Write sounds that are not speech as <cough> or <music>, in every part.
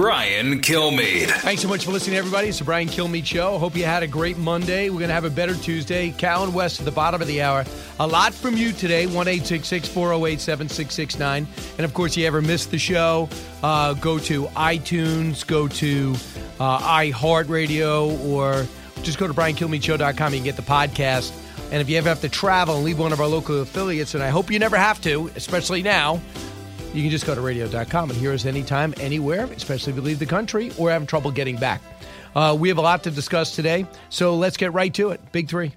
Brian Kilmeade. Thanks so much for listening, everybody. It's the Brian Kilmeade Show. Hope you had a great Monday. We're going to have a better Tuesday. Colonel West at the bottom of the hour. A lot from you today, 1 408 7669. And of course, if you ever missed the show, uh, go to iTunes, go to uh, iHeartRadio, or just go to briankilmeadeshow.com. You can get the podcast. And if you ever have to travel and leave one of our local affiliates, and I hope you never have to, especially now, you can just go to radio.com and hear us anytime, anywhere, especially if you leave the country or have trouble getting back. Uh, we have a lot to discuss today, so let's get right to it. Big three.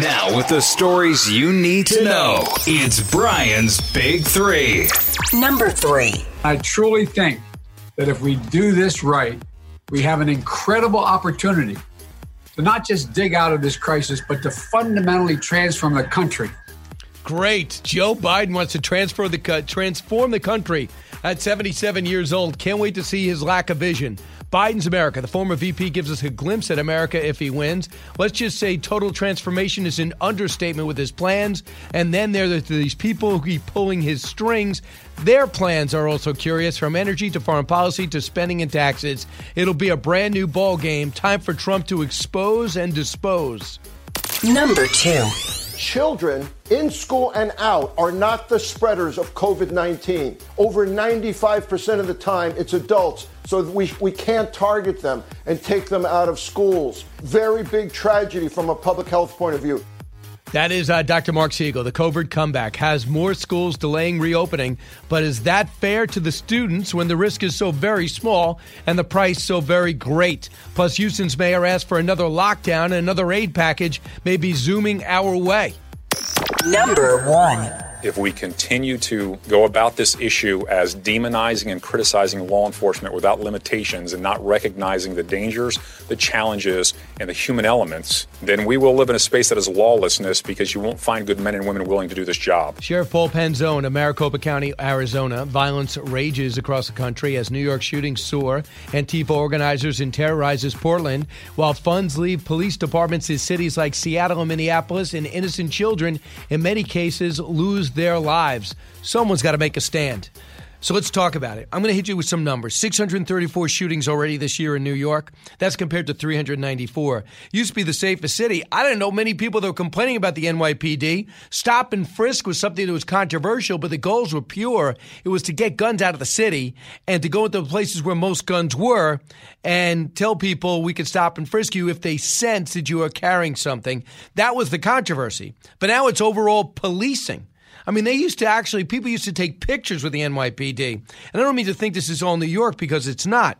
Now, with the stories you need to know, it's Brian's Big Three. Number three. I truly think that if we do this right, we have an incredible opportunity to not just dig out of this crisis, but to fundamentally transform the country. Great. Joe Biden wants to transfer the transform the country at 77 years old. Can't wait to see his lack of vision. Biden's America. The former VP gives us a glimpse at America if he wins. Let's just say total transformation is an understatement with his plans. And then there are these people who keep pulling his strings. Their plans are also curious from energy to foreign policy to spending and taxes. It'll be a brand new ball game. Time for Trump to expose and dispose. Number two. Children in school and out are not the spreaders of COVID 19. Over 95% of the time, it's adults, so we, we can't target them and take them out of schools. Very big tragedy from a public health point of view. That is uh, Dr. Marc Siegel. The COVID comeback has more schools delaying reopening, but is that fair to the students when the risk is so very small and the price so very great? Plus, Houston's mayor asked for another lockdown and another aid package may be zooming our way. Number one. If we continue to go about this issue as demonizing and criticizing law enforcement without limitations and not recognizing the dangers, the challenges, and the human elements, then we will live in a space that is lawlessness because you won't find good men and women willing to do this job. Sheriff Paul Penzone of Maricopa County, Arizona. Violence rages across the country as New York shootings soar. Antifa organizers and terrorizes Portland, while funds leave police departments in cities like Seattle and Minneapolis, and innocent children, in many cases, lose their lives. Someone's got to make a stand. So let's talk about it. I'm going to hit you with some numbers. 634 shootings already this year in New York. That's compared to 394. Used to be the safest city. I didn't know many people that were complaining about the NYPD. Stop and frisk was something that was controversial, but the goals were pure. It was to get guns out of the city and to go into the places where most guns were and tell people we could stop and frisk you if they sense that you are carrying something. That was the controversy. But now it's overall policing. I mean, they used to actually, people used to take pictures with the NYPD. And I don't mean to think this is all New York because it's not.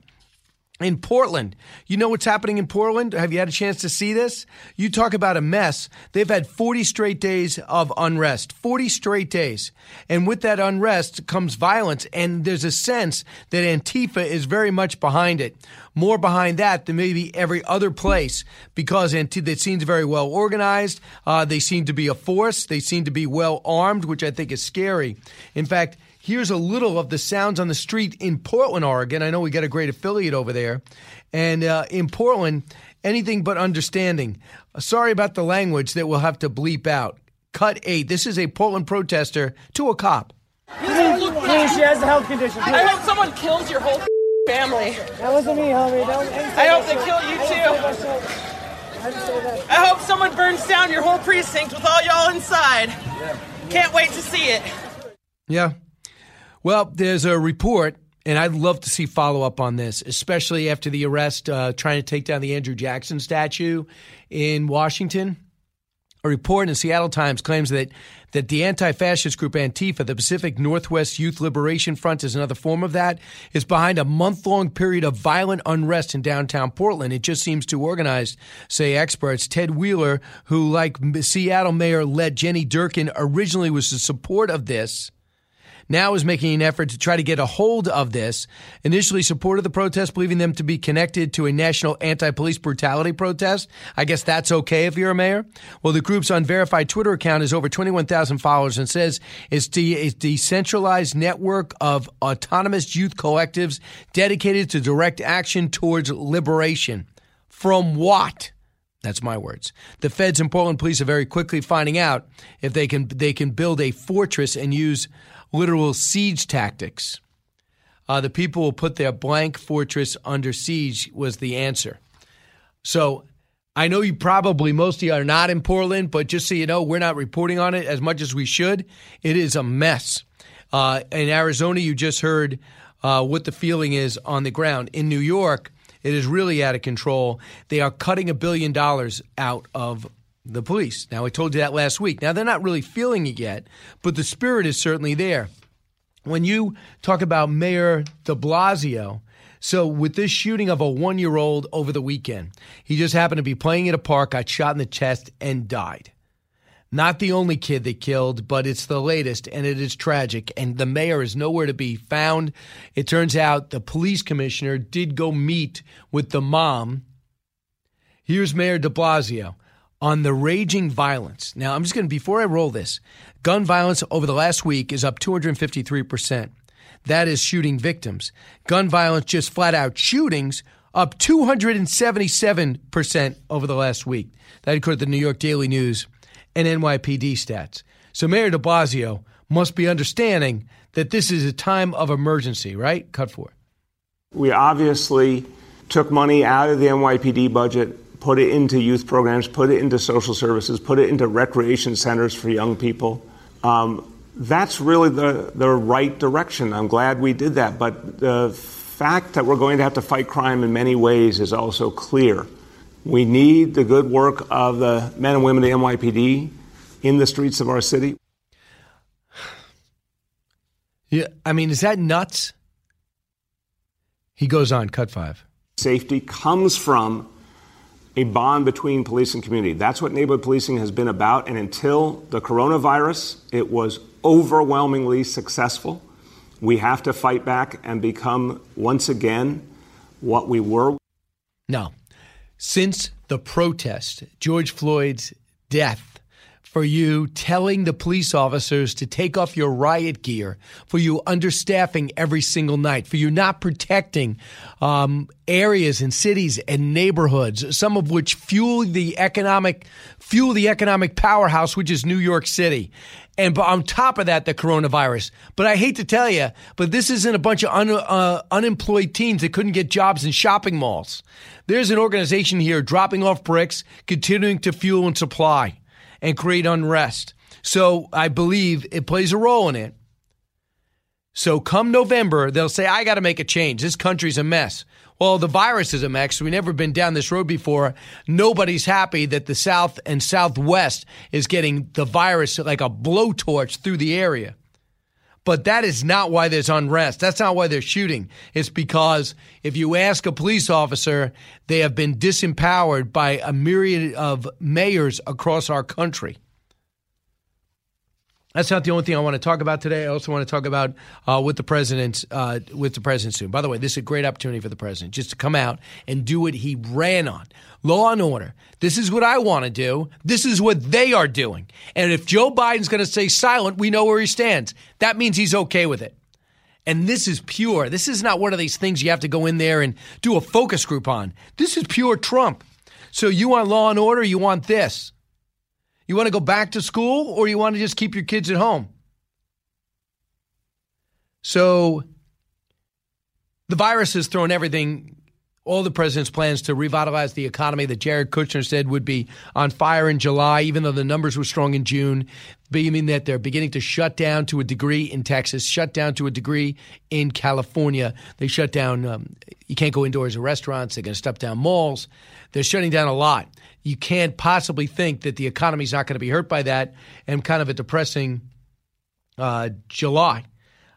In Portland, you know what's happening in Portland? Have you had a chance to see this? You talk about a mess. They've had 40 straight days of unrest, 40 straight days. And with that unrest comes violence. And there's a sense that Antifa is very much behind it. More behind that than maybe every other place because Antifa, seems very well organized. Uh, they seem to be a force. They seem to be well armed, which I think is scary. In fact, Here's a little of the sounds on the street in Portland, Oregon. I know we got a great affiliate over there. And uh, in Portland, anything but understanding. Sorry about the language that we'll have to bleep out. Cut eight. This is a Portland protester to a cop. Please, she has a health condition. Please. I hope someone kills your whole family. That wasn't me, homie. That was, I, I hope they kill you too. I hope someone burns down your whole precinct with all y'all inside. Yeah. Can't wait to see it. Yeah, well, there's a report, and I'd love to see follow up on this, especially after the arrest uh, trying to take down the Andrew Jackson statue in Washington. A report in the Seattle Times claims that, that the anti fascist group Antifa, the Pacific Northwest Youth Liberation Front is another form of that, is behind a month long period of violent unrest in downtown Portland. It just seems too organized, say experts. Ted Wheeler, who, like Seattle Mayor led Jenny Durkan, originally was in support of this now is making an effort to try to get a hold of this. Initially supported the protest, believing them to be connected to a national anti-police brutality protest. I guess that's okay if you're a mayor. Well, the group's unverified Twitter account has over 21,000 followers and says it's de- a decentralized network of autonomous youth collectives dedicated to direct action towards liberation. From what? That's my words. The feds and Portland police are very quickly finding out if they can they can build a fortress and use literal siege tactics. Uh, the people will put their blank fortress under siege was the answer. So I know you probably most of you are not in Portland, but just so you know, we're not reporting on it as much as we should. It is a mess. Uh, in Arizona, you just heard uh, what the feeling is on the ground. In New York, it is really out of control. They are cutting a billion dollars out of the police. Now, I told you that last week. Now, they're not really feeling it yet, but the spirit is certainly there. When you talk about Mayor de Blasio, so with this shooting of a one year old over the weekend, he just happened to be playing at a park, got shot in the chest, and died. Not the only kid they killed, but it's the latest, and it is tragic. And the mayor is nowhere to be found. It turns out the police commissioner did go meet with the mom. Here's Mayor de Blasio on the raging violence. Now, I'm just going to, before I roll this, gun violence over the last week is up 253%. That is shooting victims. Gun violence, just flat out shootings, up 277% over the last week. That according to the New York Daily News and NYPD stats. So Mayor de Blasio must be understanding that this is a time of emergency, right? Cut for. it. We obviously took money out of the NYPD budget, put it into youth programs, put it into social services, put it into recreation centers for young people. Um, that's really the, the right direction. I'm glad we did that. But the fact that we're going to have to fight crime in many ways is also clear. We need the good work of the men and women of the NYPD in the streets of our city. Yeah, I mean, is that nuts? He goes on, cut five. Safety comes from a bond between police and community. That's what neighborhood policing has been about. And until the coronavirus, it was overwhelmingly successful. We have to fight back and become once again what we were. Now, since the protest, George Floyd's death, for you telling the police officers to take off your riot gear, for you understaffing every single night, for you not protecting um, areas and cities and neighborhoods, some of which fuel the economic fuel the economic powerhouse, which is New York City. And on top of that, the coronavirus. But I hate to tell you, but this isn't a bunch of un, uh, unemployed teens that couldn't get jobs in shopping malls. There's an organization here dropping off bricks, continuing to fuel and supply and create unrest. So I believe it plays a role in it. So come November, they'll say, I got to make a change. This country's a mess. Well, the virus is a mess. We've never been down this road before. Nobody's happy that the South and Southwest is getting the virus like a blowtorch through the area. But that is not why there's unrest. That's not why they're shooting. It's because if you ask a police officer, they have been disempowered by a myriad of mayors across our country. That's not the only thing I want to talk about today. I also want to talk about uh, with the president, uh, with the president soon. By the way, this is a great opportunity for the president just to come out and do what he ran on: law and order. This is what I want to do. This is what they are doing. And if Joe Biden's going to stay silent, we know where he stands. That means he's okay with it. And this is pure. This is not one of these things you have to go in there and do a focus group on. This is pure Trump. So you want law and order? You want this? You want to go back to school or you want to just keep your kids at home? So the virus has thrown everything, all the president's plans to revitalize the economy that Jared Kushner said would be on fire in July, even though the numbers were strong in June, meaning that they're beginning to shut down to a degree in Texas, shut down to a degree in California. They shut down, um, you can't go indoors at restaurants, they're going to shut down malls. They're shutting down a lot you can't possibly think that the economy's not going to be hurt by that and kind of a depressing uh, July.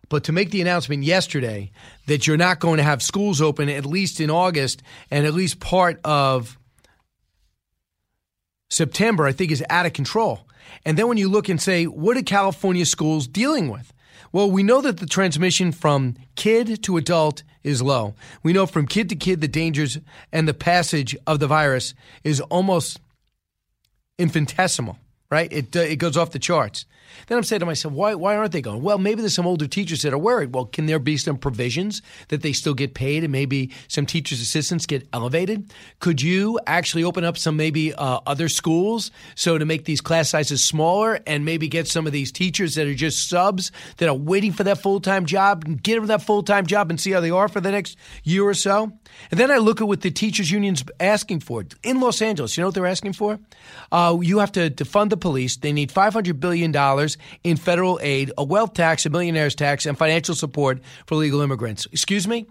But to make the announcement yesterday that you're not going to have schools open at least in August and at least part of September, I think is out of control. And then when you look and say, what are California schools dealing with? Well, we know that the transmission from kid to adult is low. We know from kid to kid the dangers and the passage of the virus is almost infinitesimal, right? It, uh, it goes off the charts. Then I'm saying to myself, why, why aren't they going? Well, maybe there's some older teachers that are worried. Well, can there be some provisions that they still get paid and maybe some teachers' assistants get elevated? Could you actually open up some maybe uh, other schools so to make these class sizes smaller and maybe get some of these teachers that are just subs that are waiting for that full time job and get them that full time job and see how they are for the next year or so? And then I look at what the teachers' unions asking for in Los Angeles. You know what they're asking for? Uh, you have to, to fund the police. They need $500 billion in federal aid, a wealth tax, a millionaire's tax, and financial support for legal immigrants. Excuse me?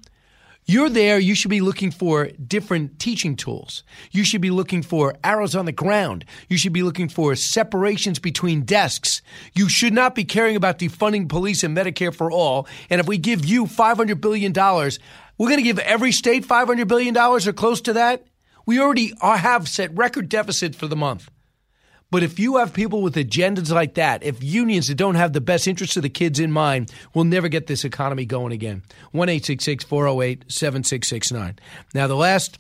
You're there, you should be looking for different teaching tools. You should be looking for arrows on the ground. You should be looking for separations between desks. You should not be caring about defunding police and Medicare for all. And if we give you $500 billion, we're going to give every state $500 billion or close to that. We already have set record deficits for the month. But if you have people with agendas like that, if unions that don't have the best interests of the kids in mind, we'll never get this economy going again. 1 408 7669. Now, the last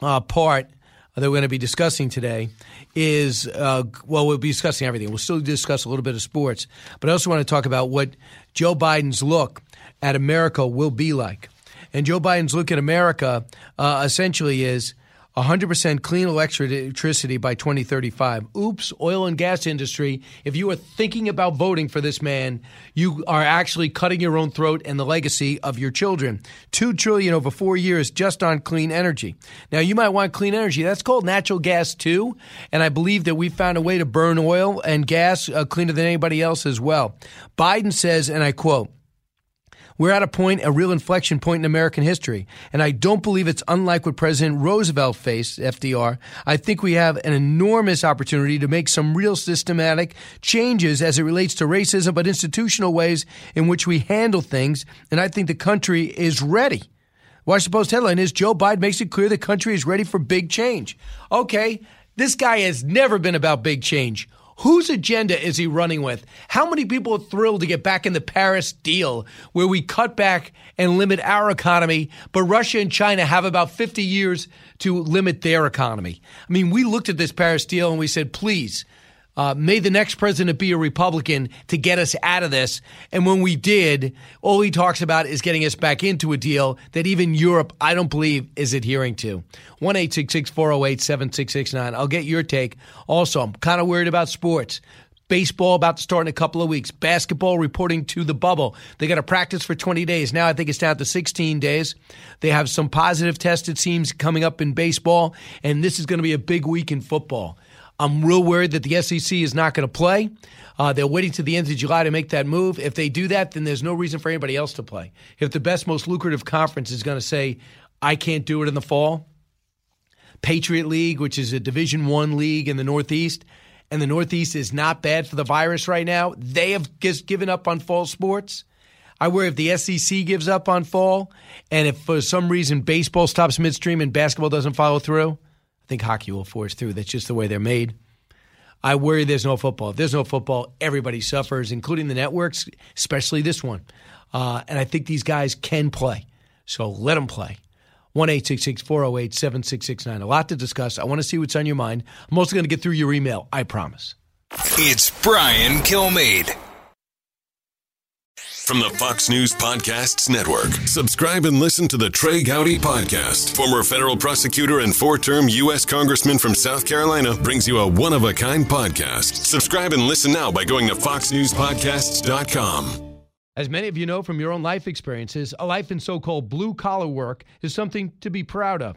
uh, part that we're going to be discussing today is uh, well, we'll be discussing everything. We'll still discuss a little bit of sports, but I also want to talk about what Joe Biden's look at America will be like. And Joe Biden's look at America uh, essentially is 100% clean electricity by 2035. Oops, oil and gas industry. If you are thinking about voting for this man, you are actually cutting your own throat and the legacy of your children. 2 trillion over 4 years just on clean energy. Now you might want clean energy. That's called natural gas too, and I believe that we found a way to burn oil and gas uh, cleaner than anybody else as well. Biden says and I quote we're at a point, a real inflection point in American history. And I don't believe it's unlike what President Roosevelt faced, FDR. I think we have an enormous opportunity to make some real systematic changes as it relates to racism, but institutional ways in which we handle things. And I think the country is ready. Washington Post headline is Joe Biden makes it clear the country is ready for big change. Okay, this guy has never been about big change. Whose agenda is he running with? How many people are thrilled to get back in the Paris deal where we cut back and limit our economy, but Russia and China have about 50 years to limit their economy? I mean, we looked at this Paris deal and we said, please, uh, may the next president be a Republican to get us out of this. And when we did, all he talks about is getting us back into a deal that even Europe, I don't believe, is adhering to. 1 408 7669. I'll get your take. Also, I'm kind of worried about sports. Baseball about to start in a couple of weeks. Basketball reporting to the bubble. They got to practice for 20 days. Now I think it's down to 16 days. They have some positive tests, it seems, coming up in baseball. And this is going to be a big week in football. I'm real worried that the SEC is not going to play. Uh, they're waiting to the end of July to make that move. If they do that, then there's no reason for anybody else to play. If the best, most lucrative conference is going to say, "I can't do it in the fall," Patriot League, which is a Division One league in the Northeast, and the Northeast is not bad for the virus right now. They have just given up on fall sports. I worry if the SEC gives up on fall, and if for some reason baseball stops midstream and basketball doesn't follow through, I think hockey will force through. That's just the way they're made. I worry there's no football. If there's no football, everybody suffers, including the networks, especially this one. Uh, and I think these guys can play. So let them play. 1 408 7669. A lot to discuss. I want to see what's on your mind. I'm also going to get through your email. I promise. It's Brian Kilmeade. From the Fox News Podcasts Network. Subscribe and listen to the Trey Gowdy Podcast. Former federal prosecutor and four term U.S. Congressman from South Carolina brings you a one of a kind podcast. Subscribe and listen now by going to FoxNewsPodcasts.com. As many of you know from your own life experiences, a life in so called blue collar work is something to be proud of.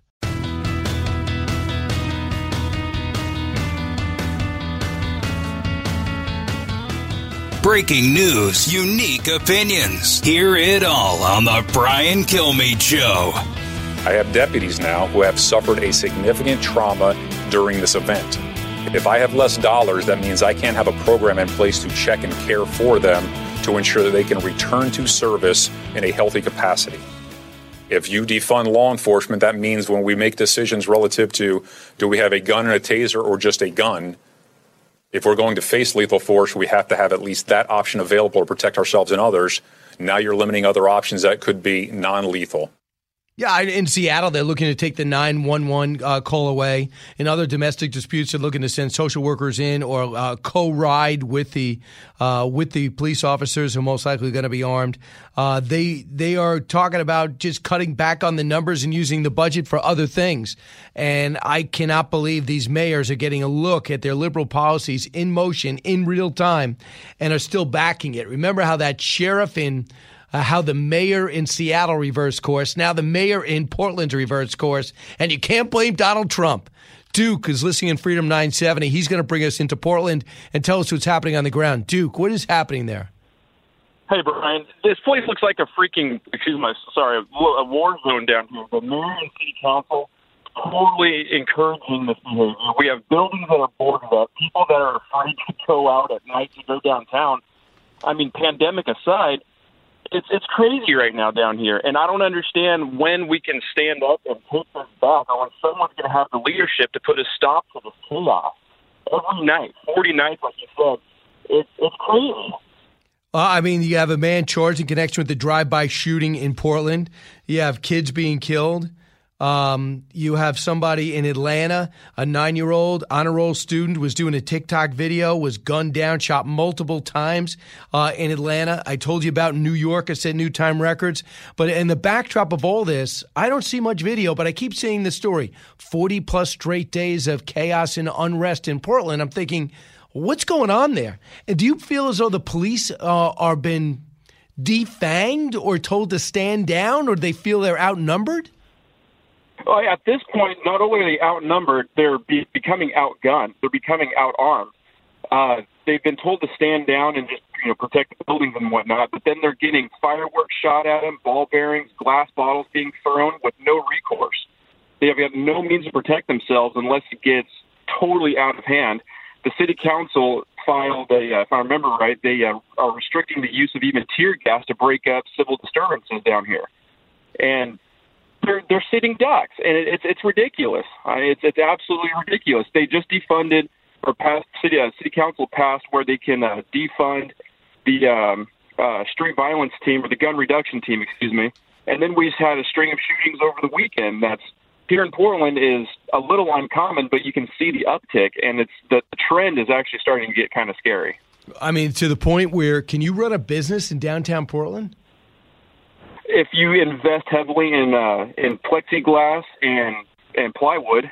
Breaking news, unique opinions. Hear it all on The Brian Kilmeade Show. I have deputies now who have suffered a significant trauma during this event. If I have less dollars, that means I can't have a program in place to check and care for them to ensure that they can return to service in a healthy capacity. If you defund law enforcement, that means when we make decisions relative to do we have a gun and a taser or just a gun, if we're going to face lethal force, we have to have at least that option available to protect ourselves and others. Now you're limiting other options that could be non lethal. Yeah, in Seattle, they're looking to take the 911 uh, call away. In other domestic disputes, they're looking to send social workers in or uh, co-ride with the uh, with the police officers who are most likely going to be armed. Uh, they they are talking about just cutting back on the numbers and using the budget for other things. And I cannot believe these mayors are getting a look at their liberal policies in motion in real time and are still backing it. Remember how that sheriff in uh, how the mayor in Seattle reversed course. Now the mayor in Portland's reversed course. And you can't blame Donald Trump. Duke is listening in Freedom 970. He's going to bring us into Portland and tell us what's happening on the ground. Duke, what is happening there? Hey, Brian. This place looks like a freaking, excuse me, sorry, a war zone down here. The mayor and city council totally encouraging this behavior. We have buildings that are boarded up, people that are afraid to go out at night to go downtown. I mean, pandemic aside, it's it's crazy right now down here, and I don't understand when we can stand up and take this back, or when someone's going to have the leadership to put a stop to this chaos every night, forty nights, like you said. It's it's crazy. Uh, I mean, you have a man charged in connection with the drive-by shooting in Portland. You have kids being killed. Um, you have somebody in Atlanta, a nine year old honor roll student, was doing a TikTok video, was gunned down, shot multiple times uh, in Atlanta. I told you about New York, I said new time records. But in the backdrop of all this, I don't see much video, but I keep seeing the story 40 plus straight days of chaos and unrest in Portland. I'm thinking, what's going on there? And do you feel as though the police uh, are been defanged or told to stand down or they feel they're outnumbered? Well, at this point, not only are they outnumbered, they're be- becoming outgunned. They're becoming outarmed. Uh, they've been told to stand down and just you know protect the buildings and whatnot, but then they're getting fireworks shot at them, ball bearings, glass bottles being thrown with no recourse. They have got no means to protect themselves unless it gets totally out of hand. The city council filed a, uh, if I remember right, they uh, are restricting the use of even tear gas to break up civil disturbances down here. And they're they're sitting ducks, and it, it's it's ridiculous. I it's it's absolutely ridiculous. They just defunded or passed city uh, city council passed where they can uh, defund the um, uh, street violence team or the gun reduction team, excuse me. And then we just had a string of shootings over the weekend. That's here in Portland is a little uncommon, but you can see the uptick, and it's the trend is actually starting to get kind of scary. I mean, to the point where can you run a business in downtown Portland? If you invest heavily in uh, in plexiglass and and plywood.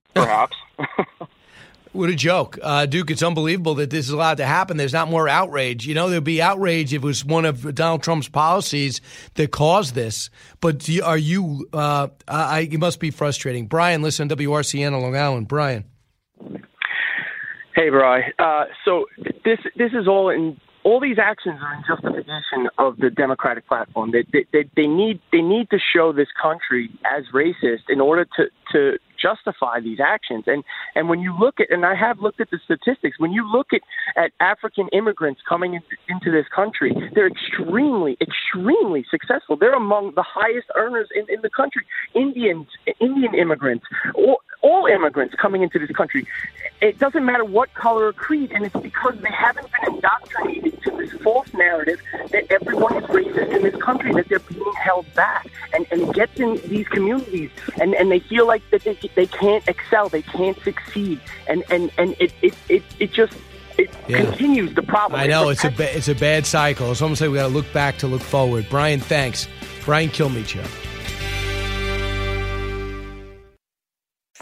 Perhaps. <laughs> What a joke. Uh, Duke, it's unbelievable that this is allowed to happen. There's not more outrage. You know, there'd be outrage if it was one of Donald Trump's policies that caused this. But are you, uh, I, it must be frustrating. Brian, listen, WRCN on Long Island. Brian. Hey, Brian. Uh, so this this is all in all these actions are in justification of the Democratic platform. They, they, they, they need they need to show this country as racist in order to, to justify these actions. And and when you look at and I have looked at the statistics, when you look at, at African immigrants coming in, into this country, they're extremely, extremely successful. They're among the highest earners in, in the country. Indians, Indian immigrants, all, all immigrants coming into this country. It doesn't matter what color or creed, and it's because they haven't been indoctrinated to this false narrative that everyone is racist in this country, that they're being held back. And, and it gets in these communities, and, and they feel like that they, they can't excel, they can't succeed, and, and, and it, it, it, it just it Yeah. continues the problem. I know It it's a ba- it's a bad cycle. It's almost like we got to look back to look forward. Brian, thanks. Brian Kilmeade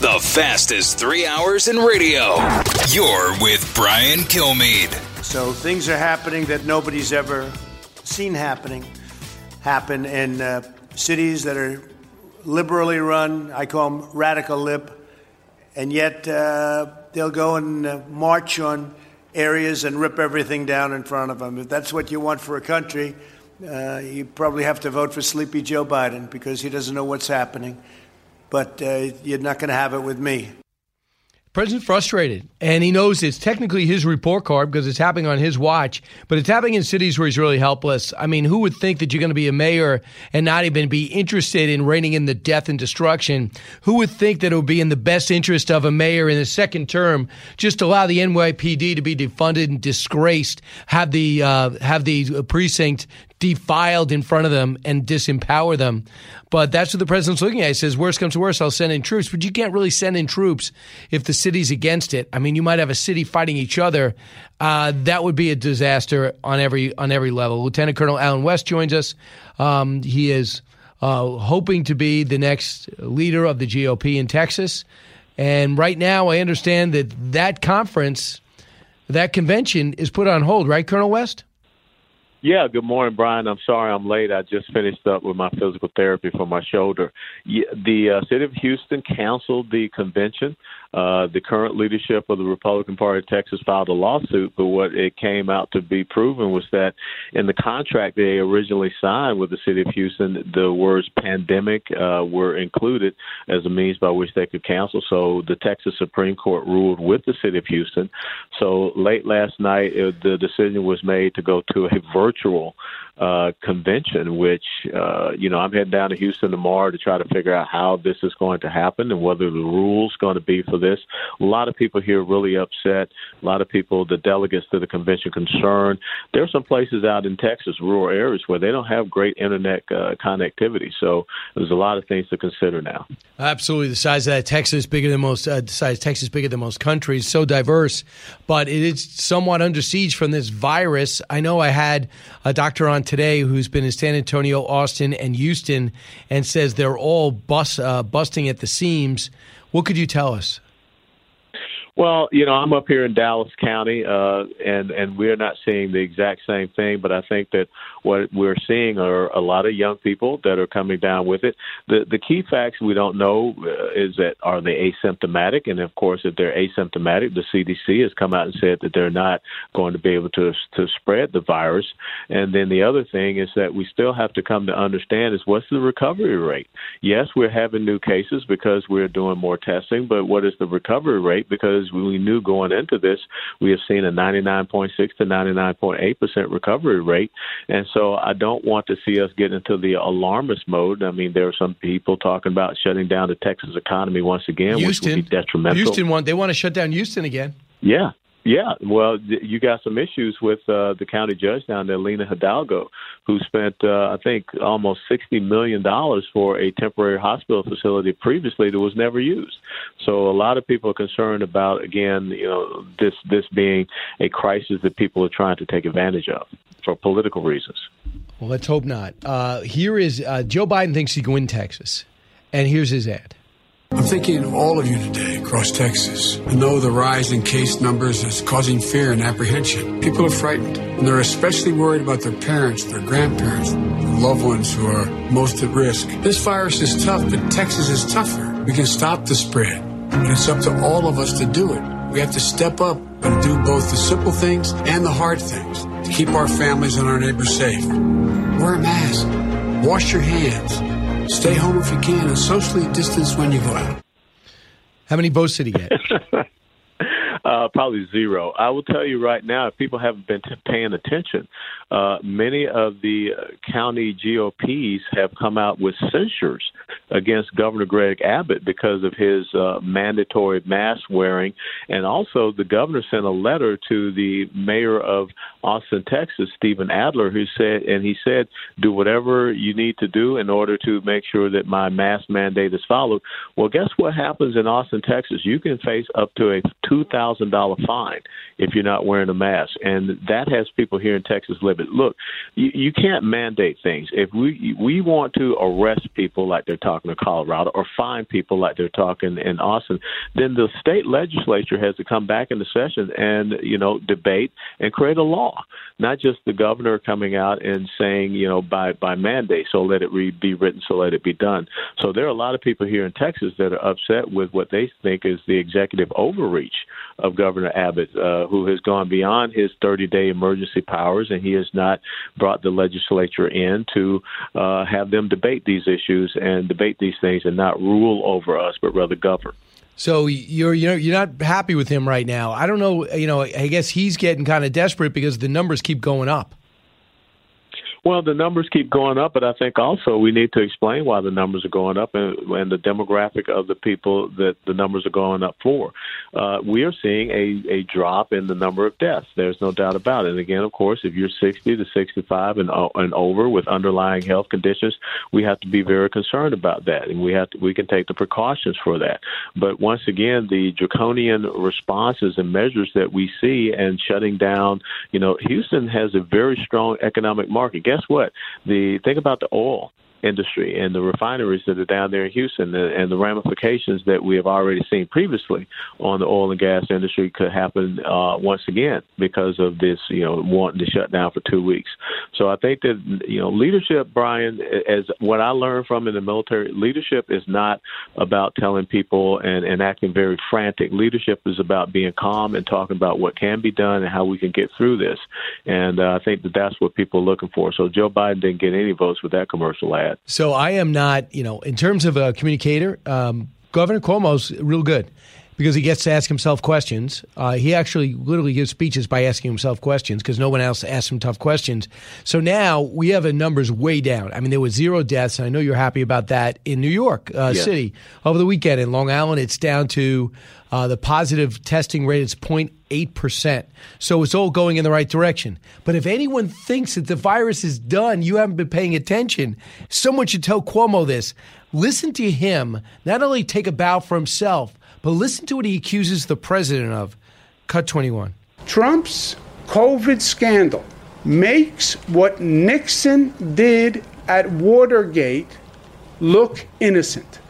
The fastest three hours in radio. You're with Brian Kilmeade. So things are happening that nobody's ever seen happening happen in uh, cities that are liberally run. I call them radical lib, and yet uh, they'll go and uh, march on areas and rip everything down in front of them. If that's what you want for a country, uh, you probably have to vote for Sleepy Joe Biden because he doesn't know what's happening. But uh, you're not going to have it with me. President's frustrated, and he knows it's technically his report card because it's happening on his watch, but it's happening in cities where he's really helpless. I mean, who would think that you're going to be a mayor and not even be interested in reining in the death and destruction? Who would think that it would be in the best interest of a mayor in the second term just to allow the NYPD to be defunded and disgraced, have the uh, have the precinct defiled in front of them and disempower them. But that's what the president's looking at. He says, worst comes to worst, I'll send in troops. But you can't really send in troops if the city's against it. I mean, you might have a city fighting each other. Uh, that would be a disaster on every on every level. Lieutenant Colonel Allen West joins us. Um, he is uh, hoping to be the next leader of the GOP in Texas. And right now, I understand that that conference, that convention, is put on hold. Right, Colonel West? Yeah, good morning, Brian. I'm sorry I'm late. I just finished up with my physical therapy for my shoulder. The uh, city of Houston canceled the convention. Uh, the current leadership of the Republican Party of Texas filed a lawsuit, but what it came out to be proven was that in the contract they originally signed with the city of Houston, the words pandemic uh, were included as a means by which they could cancel. So the Texas Supreme Court ruled with the city of Houston. So late last night, uh, the decision was made to go to a virtual uh, convention, which, uh, you know, I'm heading down to Houston tomorrow to try to figure out how this is going to happen and whether the rules going to be for this. A lot of people here really upset. A lot of people, the delegates to the convention, concerned. There are some places out in Texas, rural areas, where they don't have great internet uh, connectivity. So there's a lot of things to consider now. Absolutely, the size of that Texas bigger than most. Uh, the size Texas bigger than most countries, so diverse, but it is somewhat under siege from this virus. I know I had a doctor on today who's been in San Antonio, Austin, and Houston, and says they're all bust, uh, busting at the seams. What could you tell us? Well, you know, I'm up here in Dallas County, uh, and and we're not seeing the exact same thing, but I think that what we're seeing are a lot of young people that are coming down with it. The the key facts we don't know uh, is that are they asymptomatic, and of course, if they're asymptomatic, the CDC has come out and said that they're not going to be able to to spread the virus. And then the other thing is that we still have to come to understand is what's the recovery rate. Yes, we're having new cases because we're doing more testing, but what is the recovery rate? Because we knew going into this, we have seen a 99.6 to 99.8 percent recovery rate, and so I don't want to see us get into the alarmist mode. I mean, there are some people talking about shutting down the Texas economy once again, Houston, which would be detrimental. Houston want they want to shut down Houston again. Yeah, yeah, well, you got some issues with uh, the county judge down there, Lina Hidalgo, who spent, uh, I think, almost sixty million dollars for a temporary hospital facility previously that was never used. So a lot of people are concerned about, again, you know, this this being a crisis that people are trying to take advantage of for political reasons. Well, let's hope not. Uh, here is uh, Joe Biden thinks he can win Texas, and here's his ad. I'm thinking of all of you today across Texas. I know the rise in case numbers is causing fear and apprehension. People are frightened, and they're especially worried about their parents, their grandparents, their loved ones who are most at risk. This virus is tough, but Texas is tougher. We can stop the spread, and it's up to all of us to do it. We have to step up and do both the simple things and the hard things to keep our families and our neighbors safe. Wear a mask, wash your hands, Stay home if you can and socially distance when you go out. How many votes did he get? <laughs> Uh, probably zero. I will tell you right now, if people haven't been t- paying attention, uh, many of the county GOPs have come out with censures against Governor Greg Abbott because of his uh, mandatory mask wearing. And also, the governor sent a letter to the mayor of Austin, Texas, Stephen Adler, who said, and he said, do whatever you need to do in order to make sure that my mask mandate is followed. Well, guess what happens in Austin, Texas? You can face up to a 2000 thousand dollar fine if you're not wearing a mask, and that has people here in Texas livid. Look, you, you can't mandate things. If we we want to arrest people like they're talking in Colorado or fine people like they're talking in Austin, then the state legislature has to come back into session and you know debate and create a law, not just the governor coming out and saying you know by by mandate. So let it re- be written, so let it be done. So there are a lot of people here in Texas that are upset with what they think is the executive overreach of Governor Abbott, uh, who has gone beyond his 30 day emergency powers, and he has not brought the legislature in to uh, have them debate these issues and debate these things and not rule over us, but rather govern. So you're you're you're not happy with him right now. I don't know. You know, I guess he's getting kind of desperate because the numbers keep going up. Well, the numbers keep going up, but I think also we need to explain why the numbers are going up and, and the demographic of the people that the numbers are going up for. Uh, we are seeing a, a drop in the number of deaths. There's no doubt about it. And again, of course, if you're 60 to 65 and, uh, and over with underlying health conditions, we have to be very concerned about that, and we have to, we can take the precautions for that. But once again, the draconian responses and measures that we see and shutting down, you know, Houston has a very strong economic market guess what? The think about the oil industry and the refineries that are down there in Houston and, and the ramifications that we have already seen previously on the oil and gas industry could happen uh, once again because of this, you know, wanting to shut down for two weeks. So I think that, you know, leadership, Brian, as what I learned from in the military, leadership is not about telling people and, and acting very frantic. Leadership is about being calm and talking about what can be done and how we can get through this. And uh, I think that that's what people are looking for. So Joe Biden didn't get any votes with that commercial ad that. So I am not, you know, in terms of a communicator, um, Governor Cuomo's real good because he gets to ask himself questions. Uh, he actually literally gives speeches by asking himself questions because no one else asks him tough questions. So now we have a numbers way down. I mean, there was zero deaths, and I know you're happy about that in New York uh. City over the weekend. In Long Island, it's down to uh, the positive testing rate is 0.8%. So it's all going in the right direction. But if anyone thinks that the virus is done, you haven't been paying attention. Someone should tell Cuomo this. Listen to him not only take a bow for himself, but listen to what he accuses the president of. Cut 21. Trump's COVID scandal makes what Nixon did at Watergate look innocent.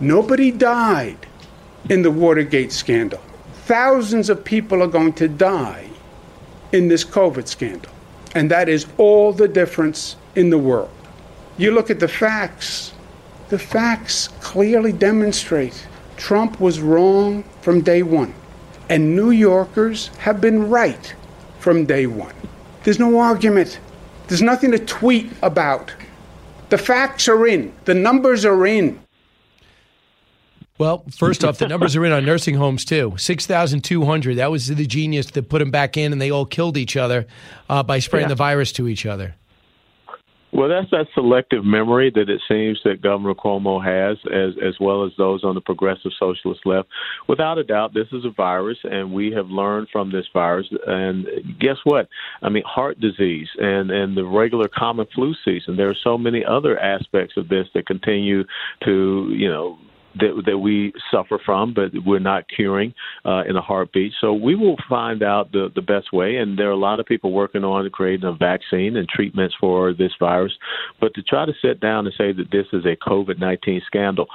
Nobody died in the Watergate scandal. Thousands of people are going to die in this COVID scandal. And that is all the difference in the world. You look at the facts, the facts clearly demonstrate Trump was wrong from day one. And New Yorkers have been right from day one. There's no argument. There's nothing to tweet about. The facts are in, the numbers are in. Well, first off, the numbers are in on nursing homes too. Six thousand two hundred. That was the genius that put them back in, and they all killed each other uh, by spraying Yeah. the virus to each other. Well, that's that selective memory that it seems that Governor Cuomo has, as as well as those on the progressive socialist left. Without a doubt, this is a virus, and we have learned from this virus. And guess what? I mean, heart disease and and the regular common flu season. There are so many other aspects of this that continue to, you know, that that we suffer from, but we're not curing uh, in a heartbeat. So we will find out the the best way, and there are a lot of people working on creating a vaccine and treatments for this virus. But to try to sit down and say that this is a COVID nineteen scandal,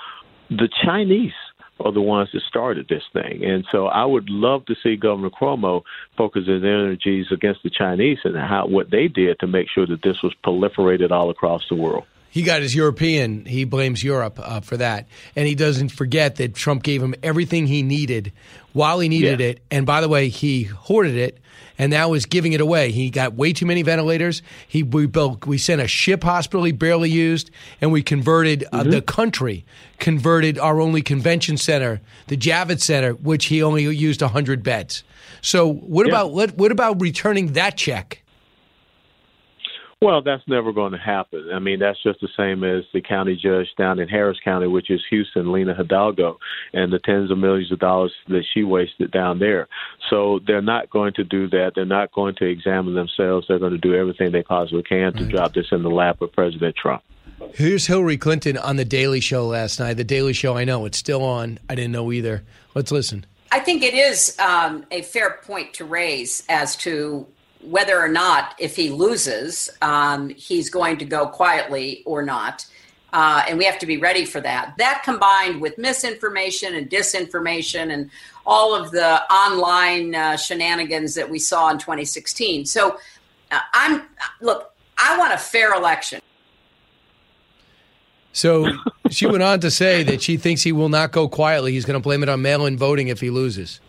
the Chinese are the ones that started this thing. And so I would love to see Governor Cuomo focus his energies against the Chinese and how what they did to make sure that this was proliferated all across the world. He got his European. He blames Europe uh, for that, and he doesn't forget that Trump gave him everything he needed while he needed Yeah. it. And by the way, he hoarded it, and now is giving it away. He got way too many ventilators. He we built. We sent a ship hospital he barely used, and we converted uh, Mm-hmm. the country converted our only convention center, the Javits Center, which he only used hundred beds. So what Yeah. about what? What about returning that check? Well, that's never going to happen. I mean, that's just the same as the county judge down in Harris County, which is Houston, Lina Hidalgo, and the tens of millions of dollars that she wasted down there. So they're not going to do that. They're not going to examine themselves. They're going to do everything they possibly can to drop this in the lap of President Trump. Here's Hillary Clinton on the Daily Show last night. The Daily Show, I know it's still on. I didn't know either. Let's listen. I think it is um, a fair point to raise as to whether or not, if he loses, um, he's going to go quietly or not. Uh, and we have to be ready for that. That combined with misinformation and disinformation and all of the online uh, shenanigans that we saw in 2016. So uh, I'm, look, I want a fair election. So she went on to say that she thinks he will not go quietly. He's going to blame it on mail in voting if he loses.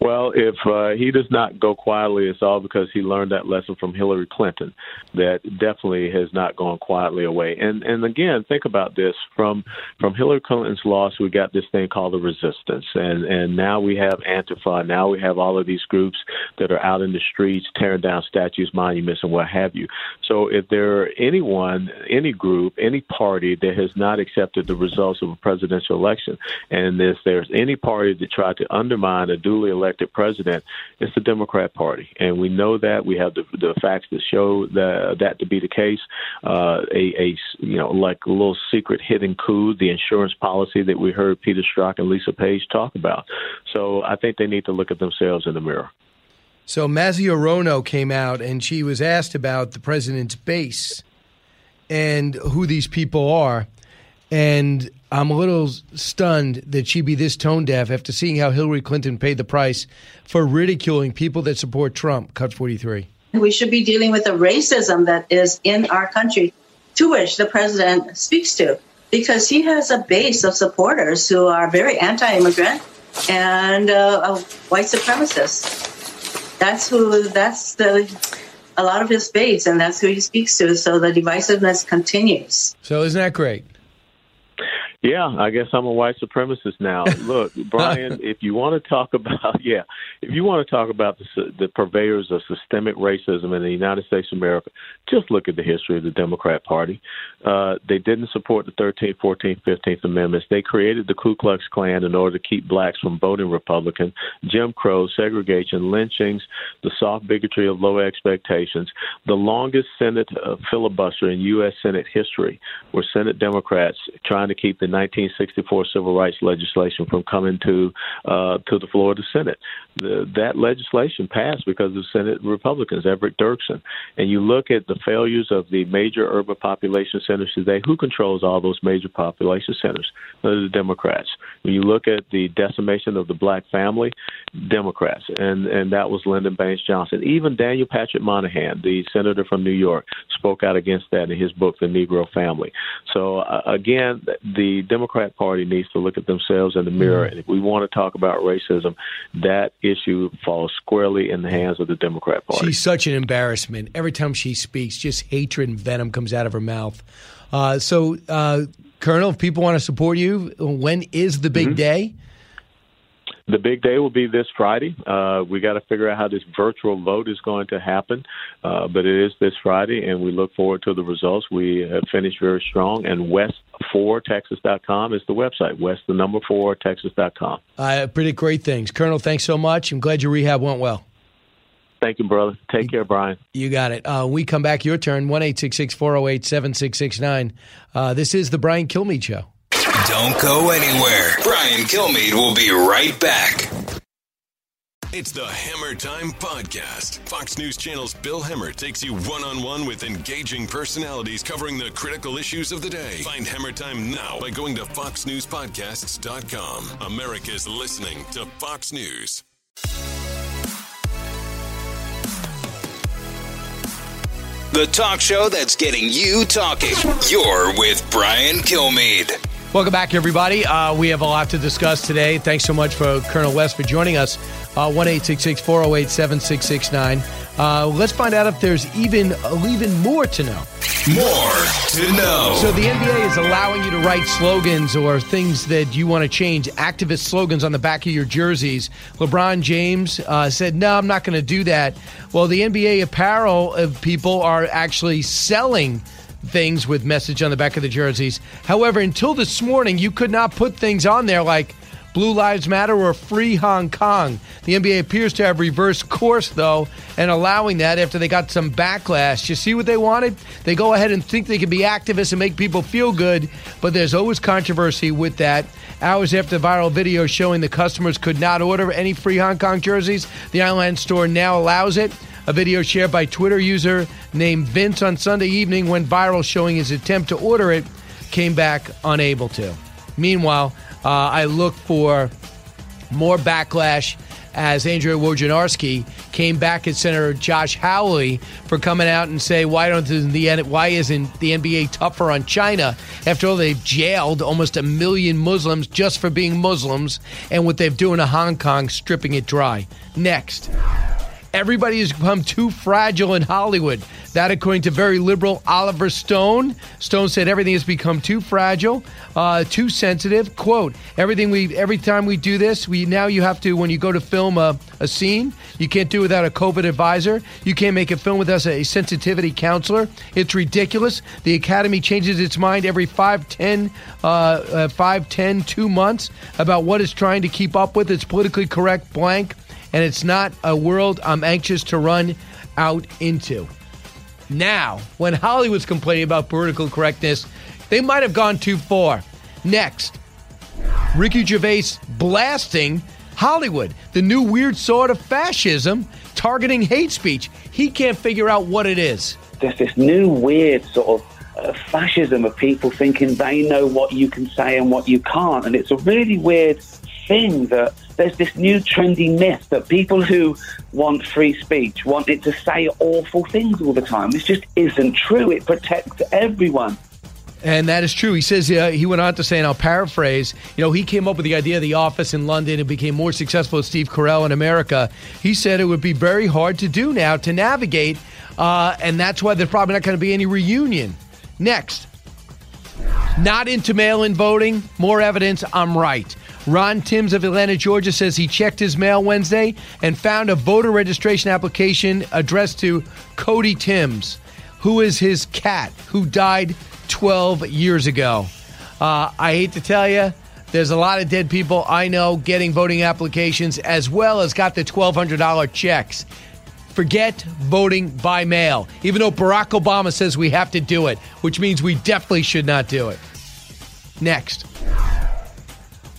Well, if uh, he does not go quietly, it's all because he learned that lesson from Hillary Clinton. That definitely has not gone quietly away. And and again, think about this: from from Hillary Clinton's loss, we got this thing called the resistance, and and now we have Antifa. Now we have all of these groups that are out in the streets tearing down statues, monuments, and what have you. So if there are anyone, any group, any party that has not accepted the results of a presidential election, and if there's any party that tried to undermine a duly elected president, it's the Democrat Party, and we know that. We have the, the facts that show that that to be the case. Uh, a, a you know like a little secret hidden coup, the insurance policy that we heard Peter Strzok and Lisa Page talk about. So I think they need to look at themselves in the mirror. So Mazio came out and she was asked about the president's base and who these people are. And I'm a little stunned that she'd be this tone deaf after seeing how Hillary Clinton paid the price for ridiculing people that support Trump. Cut 43. We should be dealing with the racism that is in our country, to which the president speaks to, because he has a base of supporters who are very anti immigrant and uh, white supremacists. That's who, that's the, a lot of his base, and that's who he speaks to. So the divisiveness continues. So isn't that great? Yeah, I guess I'm a white supremacist now. <laughs> Look, Brian, if you want to talk about <laughs> yeah, if you want to talk about the, the purveyors of systemic racism in the United States of America, just look at the history of the Democrat Party. Uh, they didn't support the 13th, 14th, 15th Amendments. They created the Ku Klux Klan in order to keep blacks from voting Republican. Jim Crow, segregation, lynchings, the soft bigotry of low expectations. The longest Senate uh, filibuster in U.S. Senate history were Senate Democrats trying to keep the 1964 civil rights legislation from coming to uh, to the floor of the Senate. The, that legislation passed because of Senate Republicans, Everett Dirksen. And you look at the failures of the major urban population centers today. Who controls all those major population centers? They're the Democrats. When you look at the decimation of the black family, Democrats, and and that was Lyndon Baines Johnson. Even Daniel Patrick Moynihan, the senator from New York, spoke out against that in his book, The Negro Family. So uh, again, the Democrat Party needs to look at themselves in the mirror, and if we want to talk about racism, that issue falls squarely in the hands of the Democrat Party. She's such an embarrassment. Every time she speaks, just hatred and venom comes out of her mouth. Uh, so uh, Colonel, if people want to support you, when is the big Mhm. day? The big day will be this Friday. Uh, we got to figure out how this virtual vote is going to happen, uh, but it is this Friday, and we look forward to the results. We have finished very strong, and west4texas.com is the website. West, the number four, texas.com. I predict great things. Colonel, thanks so much. I'm glad your rehab went well. Thank you, brother. Take care, Brian. You got it. Uh, we come back, your turn, 1 408 7669. Uh, This is the Brian Kilmeade Show. Don't go anywhere. Brian Kilmeade will be right back. It's the Hemmer Time Podcast. Fox News Channel's Bill Hemmer takes you one on one with engaging personalities covering the critical issues of the day. Find Hemmer Time now by going to FoxNewsPodcasts.com. America's listening to Fox News. The talk show that's getting you talking. You're with Brian Kilmeade. Welcome back, everybody. Uh, we have a lot to discuss today. Thanks so much for Colonel West for joining us. Uh, One eight six six four zero eight seven six six nine. Uh, let's find out if there's even even more to know. More to know. So the NBA is allowing you to write slogans or things that you want to change, activist slogans on the back of your jerseys. LeBron James uh, said, "No, I'm not going to do that." Well, the NBA apparel of people are actually selling things with message on the back of the jerseys. However, until this morning, you could not put things on there like Blue Lives Matter or Free Hong Kong. The NBA appears to have reversed course, though, and allowing that after they got some backlash. You see what they wanted? They go ahead and think they can be activists and make people feel good, but there's always controversy with that. Hours after viral video showing the customers could not order any Free Hong Kong jerseys, the online store now allows it. A video shared by Twitter user named Vince on Sunday evening went viral showing his attempt to order it came back unable to. Meanwhile, uh, I look for more backlash as Adrian Wojnarowski came back at Senator Josh Hawley for coming out and say why don't the why isn't the NBA tougher on China? After all, they've jailed almost a million Muslims just for being Muslims, and what they've doing to Hong Kong, stripping it dry. Next. Everybody has become too fragile in Hollywood. That, according to very liberal Oliver Stone. Stone said everything has become too fragile, uh, too sensitive. "Quote: Everything we, every time we do this, we now you have to when you go to film a, a scene, you can't do it without a COVID advisor. You can't make a film without a sensitivity counselor. It's ridiculous. The Academy changes its mind every five, ten, uh, uh, five, ten, two months about what it's trying to keep up with. It's politically correct blank." And it's not a world I'm anxious to run out into. Now, when Hollywood's complaining about political correctness, they might have gone too far. Next, Ricky Gervais blasting Hollywood, the new weird sort of fascism targeting hate speech. He can't figure out what it is. There's this new weird sort of uh, fascism of people thinking they know what you can say and what you can't. And it's a really weird thing that there's this new trendy myth that people who want free speech want it to say awful things all the time. This just isn't true. It protects everyone. And that is true. He says uh, he went on to say, and I'll paraphrase. You know, he came up with the idea of the office in London and became more successful as Steve Carell in America. He said it would be very hard to do now to navigate, uh, and that's why there's probably not going to be any reunion. Next, not into mail-in voting. More evidence. I'm right. Ron Timms of Atlanta, Georgia says he checked his mail Wednesday and found a voter registration application addressed to Cody Timms, who is his cat who died 12 years ago. Uh, I hate to tell you, there's a lot of dead people I know getting voting applications as well as got the $1,200 checks. Forget voting by mail, even though Barack Obama says we have to do it, which means we definitely should not do it. Next.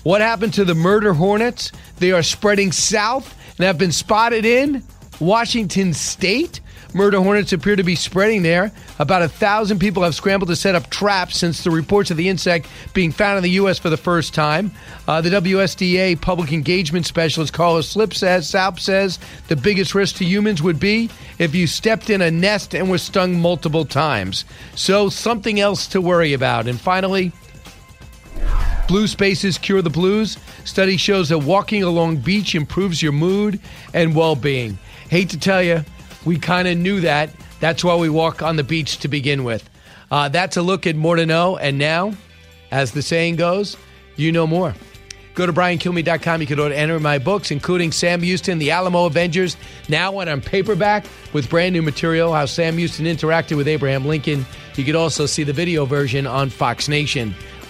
What happened to the murder hornets? They are spreading south and have been spotted in Washington state. Murder hornets appear to be spreading there. About a thousand people have scrambled to set up traps since the reports of the insect being found in the U.S. for the first time. Uh, the WSDA public engagement specialist Carlos Slip says, Salp says the biggest risk to humans would be if you stepped in a nest and were stung multiple times. So something else to worry about. And finally, Blue spaces cure the blues. Study shows that walking along beach improves your mood and well-being. Hate to tell you, we kind of knew that. That's why we walk on the beach to begin with. Uh, that's a look at more to know. And now, As the saying goes, you know more. Go to briankilmeade.com. You can order enter my books, including Sam Houston, The Alamo Avengers, now on paperback with brand new material, how Sam Houston interacted with Abraham Lincoln. You could also see the video version on Fox Nation,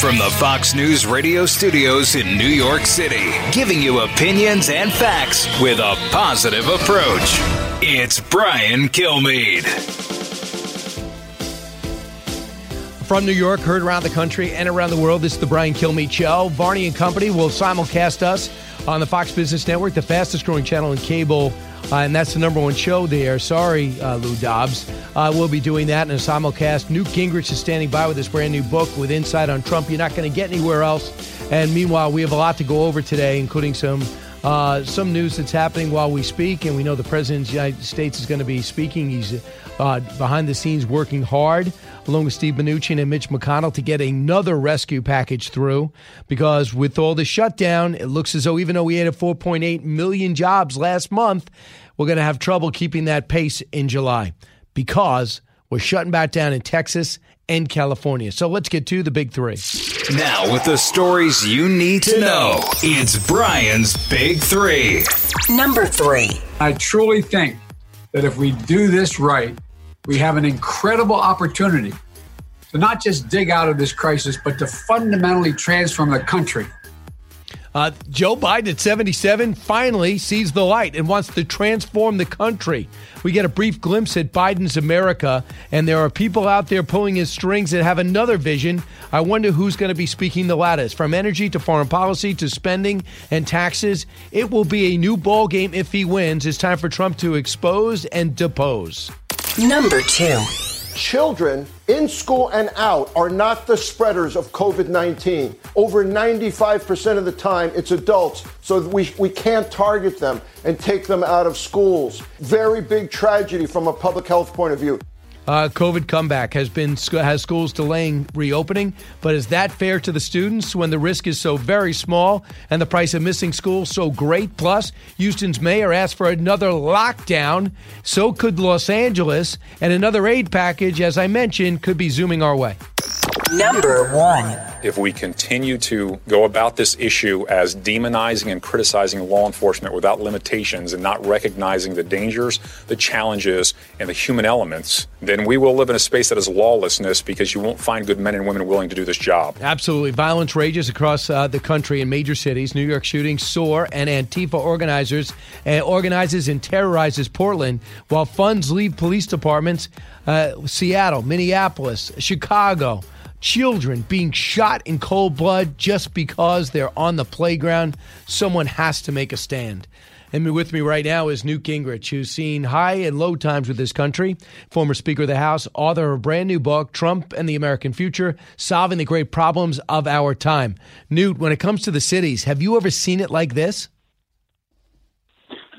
From the Fox News radio studios in New York City, giving you opinions and facts with a positive approach. It's Brian Kilmeade. From New York, heard around the country and around the world, this is the Brian Kilmeade Show. Varney and Company will simulcast us on the Fox Business Network, the fastest growing channel in cable. Uh, and that's the number one show there. Sorry, uh, Lou Dobbs. Uh, we'll be doing that in a simulcast. Newt Gingrich is standing by with his brand new book with insight on Trump. You're not going to get anywhere else. And meanwhile, we have a lot to go over today, including some uh, some news that's happening while we speak. And we know the President of the United States is going to be speaking. He's uh, behind the scenes working hard along with Steve Mnuchin and Mitch McConnell to get another rescue package through because with all the shutdown, it looks as though even though we added 4.8 million jobs last month, we're going to have trouble keeping that pace in July because we're shutting back down in Texas and California. So let's get to the big three. Now, with the stories you need to know, it's Brian's Big Three. Number three. I truly think that if we do this right, we have an incredible opportunity to not just dig out of this crisis, but to fundamentally transform the country. Uh, Joe Biden at 77 finally sees the light and wants to transform the country. We get a brief glimpse at Biden's America, and there are people out there pulling his strings that have another vision. I wonder who's going to be speaking the loudest. From energy to foreign policy to spending and taxes, it will be a new ballgame if he wins. It's time for Trump to expose and depose. Number two. Children in school and out are not the spreaders of COVID 19. Over 95% of the time, it's adults, so we, we can't target them and take them out of schools. Very big tragedy from a public health point of view. Uh, COVID comeback has been has schools delaying reopening, but is that fair to the students when the risk is so very small and the price of missing school so great? Plus, Houston's mayor asked for another lockdown. So could Los Angeles, and another aid package, as I mentioned, could be zooming our way. Number one. If we continue to go about this issue as demonizing and criticizing law enforcement without limitations and not recognizing the dangers, the challenges, and the human elements, then we will live in a space that is lawlessness because you won't find good men and women willing to do this job. Absolutely. Violence rages across uh, the country in major cities. New York shootings soar, and Antifa organizers uh, organizes and terrorizes Portland while funds leave police departments. Uh, Seattle, Minneapolis, Chicago children being shot in cold blood just because they're on the playground. Someone has to make a stand. And with me right now is Newt Gingrich, who's seen high and low times with this country, former Speaker of the House, author of a brand new book, Trump and the American Future Solving the Great Problems of Our Time. Newt, when it comes to the cities, have you ever seen it like this?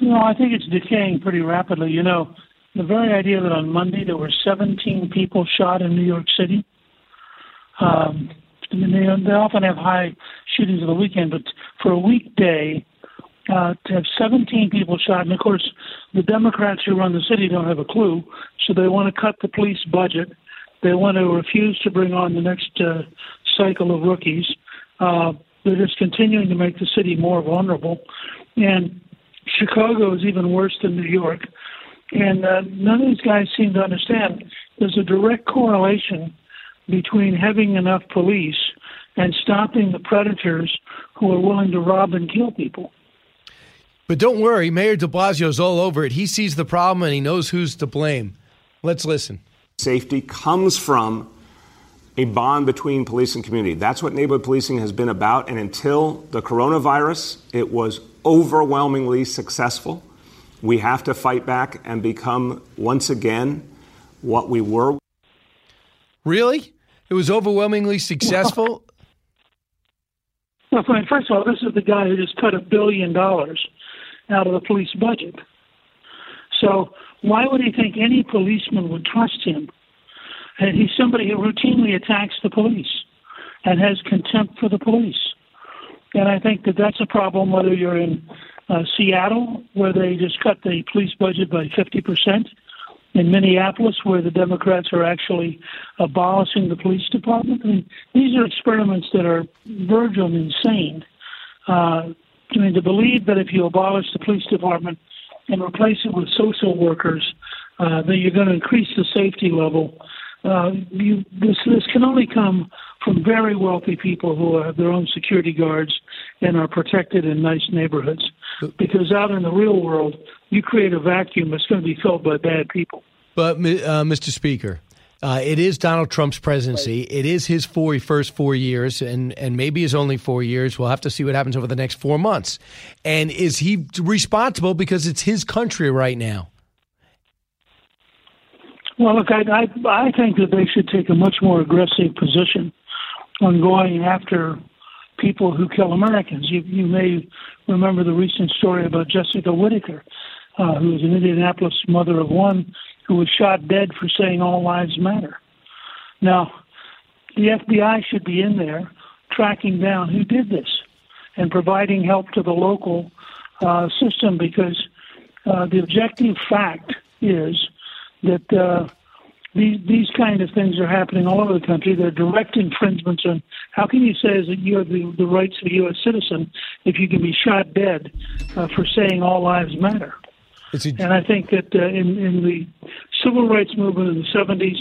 No, I think it's decaying pretty rapidly. You know, the very idea that on Monday there were 17 people shot in New York City um, mean, they, they often have high shootings of the weekend, but for a weekday, uh, to have 17 people shot, and of course, the Democrats who run the city don't have a clue, so they want to cut the police budget. They want to refuse to bring on the next uh, cycle of rookies. Uh, they're just continuing to make the city more vulnerable. And Chicago is even worse than New York. And uh, none of these guys seem to understand there's a direct correlation between having enough police and stopping the predators who are willing to rob and kill people. But don't worry, Mayor de Blasio's all over it. He sees the problem and he knows who's to blame. Let's listen. Safety comes from a bond between police and community. That's what neighborhood policing has been about. And until the coronavirus, it was overwhelmingly successful. We have to fight back and become once again what we were. Really? It was overwhelmingly successful. Well, mean, first of all, this is the guy who just cut a billion dollars out of the police budget. So why would he think any policeman would trust him? And he's somebody who routinely attacks the police and has contempt for the police. And I think that that's a problem whether you're in uh, Seattle, where they just cut the police budget by 50%, in Minneapolis, where the Democrats are actually abolishing the police department. I mean, these are experiments that are verge on insane. Uh, I mean, to believe that if you abolish the police department and replace it with social workers, uh, that you're going to increase the safety level. Uh, you, this this can only come from very wealthy people who have their own security guards and are protected in nice neighborhoods. Because out in the real world, you create a vacuum that's going to be filled by bad people. But, uh, Mr. Speaker, uh, it is Donald Trump's presidency. It is his four, first four years, and, and maybe his only four years. We'll have to see what happens over the next four months. And is he responsible because it's his country right now? Well, look, I, I, I think that they should take a much more aggressive position on going after people who kill Americans. You, you may remember the recent story about Jessica Whitaker, uh, who was an Indianapolis mother of one who was shot dead for saying all lives matter. Now, the FBI should be in there tracking down who did this and providing help to the local uh, system because uh, the objective fact is that uh, these these kind of things are happening all over the country. They're direct infringements on. How can you say that you have the, the rights of a U.S. citizen if you can be shot dead uh, for saying all lives matter? and I think that uh, in in the civil rights movement in the 70s,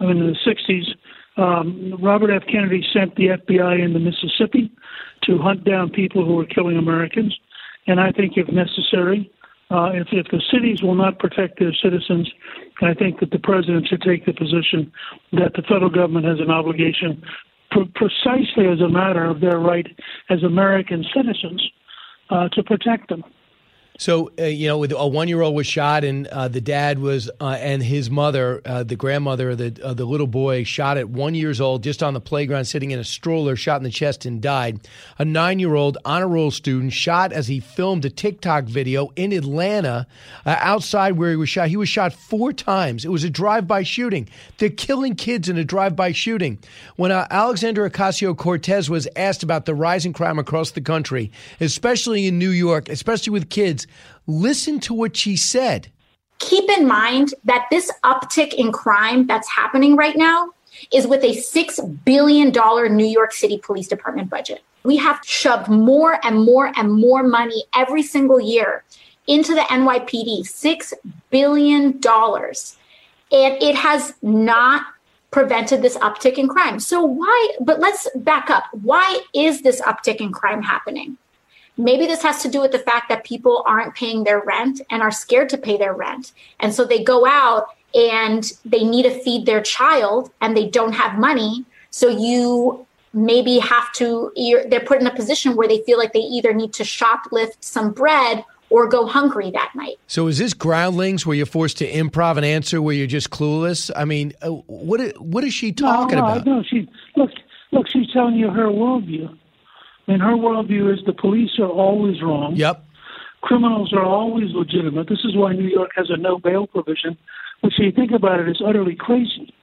I mean in the 60s, um, Robert F. Kennedy sent the FBI into Mississippi to hunt down people who were killing Americans. And I think, if necessary, uh, if, if the cities will not protect their citizens, I think that the president should take the position that the federal government has an obligation, pr- precisely as a matter of their right as American citizens, uh, to protect them. So uh, you know, a one-year-old was shot, and uh, the dad was, uh, and his mother, uh, the grandmother the the little boy, shot at one years old, just on the playground, sitting in a stroller, shot in the chest and died. A nine-year-old honor roll student shot as he filmed a TikTok video in Atlanta, uh, outside where he was shot. He was shot four times. It was a drive-by shooting. They're killing kids in a drive-by shooting. When uh, Alexandria Ocasio Cortez was asked about the rising crime across the country, especially in New York, especially with kids Listen to what she said. Keep in mind that this uptick in crime that's happening right now is with a $6 billion New York City Police Department budget. We have shoved more and more and more money every single year into the NYPD, $6 billion. And it has not prevented this uptick in crime. So, why? But let's back up. Why is this uptick in crime happening? Maybe this has to do with the fact that people aren't paying their rent and are scared to pay their rent. And so they go out and they need to feed their child and they don't have money. So you maybe have to, they're put in a position where they feel like they either need to shoplift some bread or go hungry that night. So is this groundlings where you're forced to improv an answer where you're just clueless? I mean, uh, what what is she talking no, no, about? No, she look look. She's telling you her worldview. In her worldview, is the police are always wrong. Yep. Criminals are always legitimate. This is why New York has a no bail provision, which, if you think about it, is utterly crazy.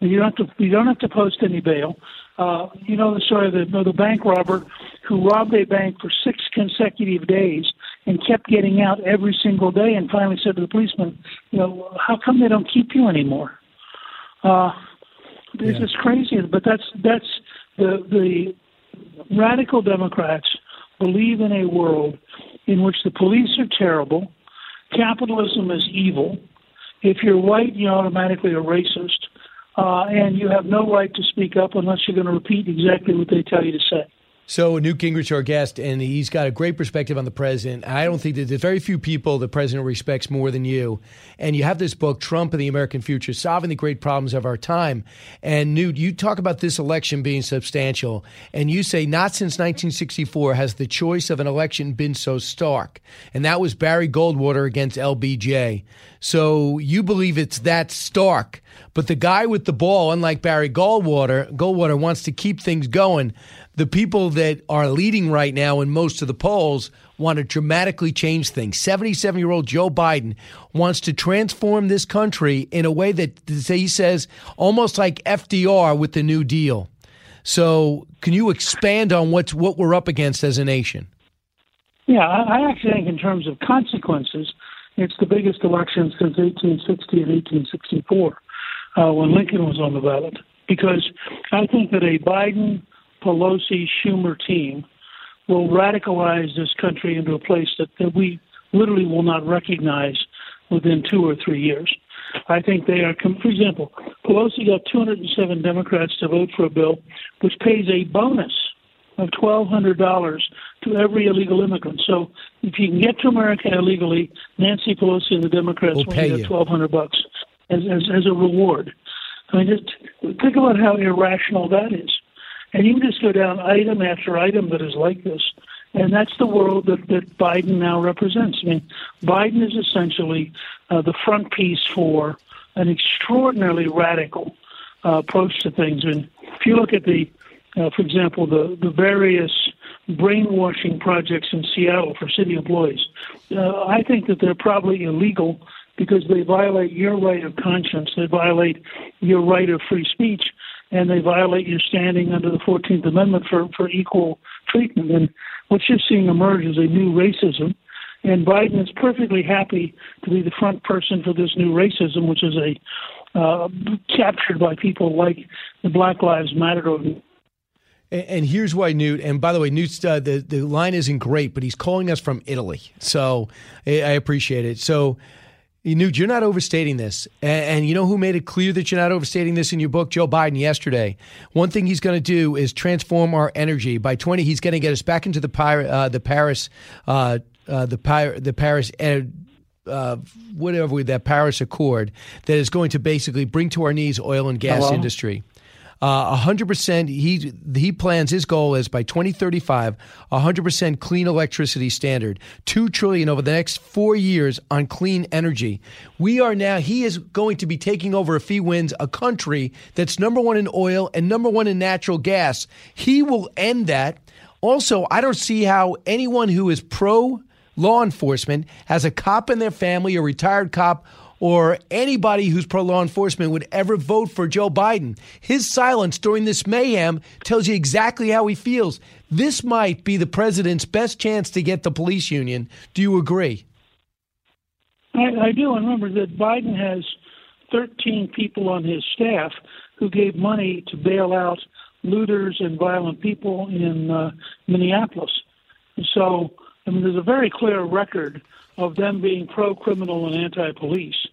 You don't have to. You don't have to post any bail. Uh, you know the story of the, the bank robber who robbed a bank for six consecutive days and kept getting out every single day, and finally said to the policeman, "You know, how come they don't keep you anymore?" Uh, this yeah. is crazy, but that's that's the the radical Democrats believe in a world in which the police are terrible, capitalism is evil. If you're white, you're automatically a racist, uh, and you have no right to speak up unless you're going to repeat exactly what they tell you to say. So Newt Gingrich, our guest, and he's got a great perspective on the president. I don't think that there's very few people the president respects more than you. And you have this book, Trump and the American Future, solving the great problems of our time. And Newt, you talk about this election being substantial, and you say not since 1964 has the choice of an election been so stark. And that was Barry Goldwater against LBJ. So you believe it's that stark. But the guy with the ball, unlike Barry Goldwater, Goldwater wants to keep things going. The people that are leading right now in most of the polls want to dramatically change things. 77 year old Joe Biden wants to transform this country in a way that he says almost like FDR with the New Deal. So, can you expand on what's what we're up against as a nation? Yeah, I actually think in terms of consequences, it's the biggest election since 1860 and 1864 uh, when Lincoln was on the ballot. Because I think that a Biden, Pelosi, Schumer team will radicalize this country into a place that, that we literally will not recognize within two or three years. I think they are, for example, Pelosi got 207 Democrats to vote for a bill which pays a bonus of $1,200 to every illegal immigrant. So if you can get to America illegally, Nancy Pelosi and the Democrats will pay you 1200 bucks as, as, as a reward. I mean, just think about how irrational that is. And you just go down item after item that is like this. And that's the world that, that Biden now represents. I mean, Biden is essentially uh, the front piece for an extraordinarily radical uh, approach to things. And if you look at the, uh, for example, the, the various brainwashing projects in Seattle for city employees, uh, I think that they're probably illegal because they violate your right of conscience, they violate your right of free speech, and they violate your standing under the 14th Amendment for, for equal treatment. And what you're seeing emerge is a new racism. And Biden is perfectly happy to be the front person for this new racism, which is a uh, captured by people like the Black Lives Matter. And here's why Newt. And by the way, Newt's uh, the the line isn't great, but he's calling us from Italy, so I appreciate it. So Newt, you're not overstating this. And, and, you know who made it clear that you're not overstating this in your book? Joe Biden yesterday. One thing he's going to do is transform our energy. By 20, he's going to get us back into the, uh, the Paris, uh, uh, the, the Paris, uh, whatever, with that Paris Accord that is going to basically bring to our knees oil and gas Hello? industry. Uh, 100%, he, he plans, his goal is by 2035, 100% clean electricity standard, 2 trillion over the next four years on clean energy. We are now, he is going to be taking over if he wins a country that's number one in oil and number one in natural gas. He will end that. Also, I don't see how anyone who is pro law enforcement has a cop in their family, a retired cop, or anybody who's pro law enforcement would ever vote for Joe Biden. His silence during this mayhem tells you exactly how he feels. This might be the president's best chance to get the police union. Do you agree? I, I do. And remember that Biden has 13 people on his staff who gave money to bail out looters and violent people in uh, Minneapolis. So, I mean, there's a very clear record of them being pro criminal and anti police.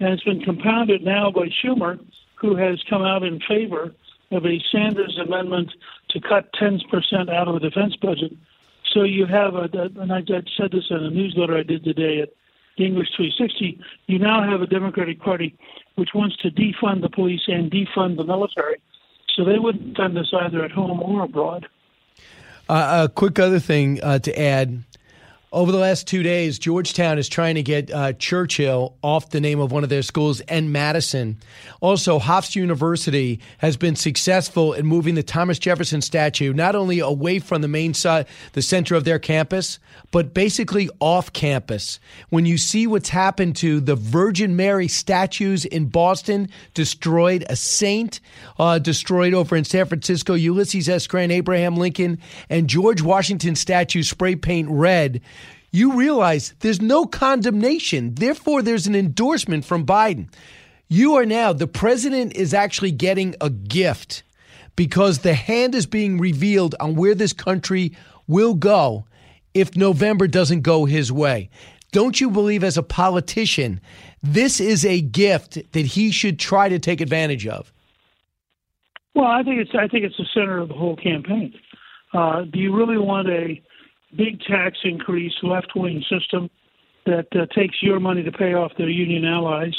And it's been compounded now by Schumer, who has come out in favor of a Sanders amendment to cut 10% out of the defense budget. So you have, a, and I said this in a newsletter I did today at Gingrich 360, you now have a Democratic Party which wants to defund the police and defund the military. So they wouldn't fund this either at home or abroad. Uh, a quick other thing uh, to add over the last two days, Georgetown is trying to get uh, Churchill off the name of one of their schools and Madison. Also, Hofstra University has been successful in moving the Thomas Jefferson statue not only away from the main side, the center of their campus, but basically off campus. When you see what's happened to the Virgin Mary statues in Boston, destroyed, a saint uh, destroyed over in San Francisco, Ulysses S. Grant, Abraham Lincoln, and George Washington statue spray paint red you realize there's no condemnation. Therefore, there's an endorsement from Biden. You are now, the president is actually getting a gift because the hand is being revealed on where this country will go if November doesn't go his way. Don't you believe, as a politician, this is a gift that he should try to take advantage of? Well, I think it's I think it's the center of the whole campaign. Uh, do you really want a big tax increase, left wing system that uh, takes your money to pay off their union allies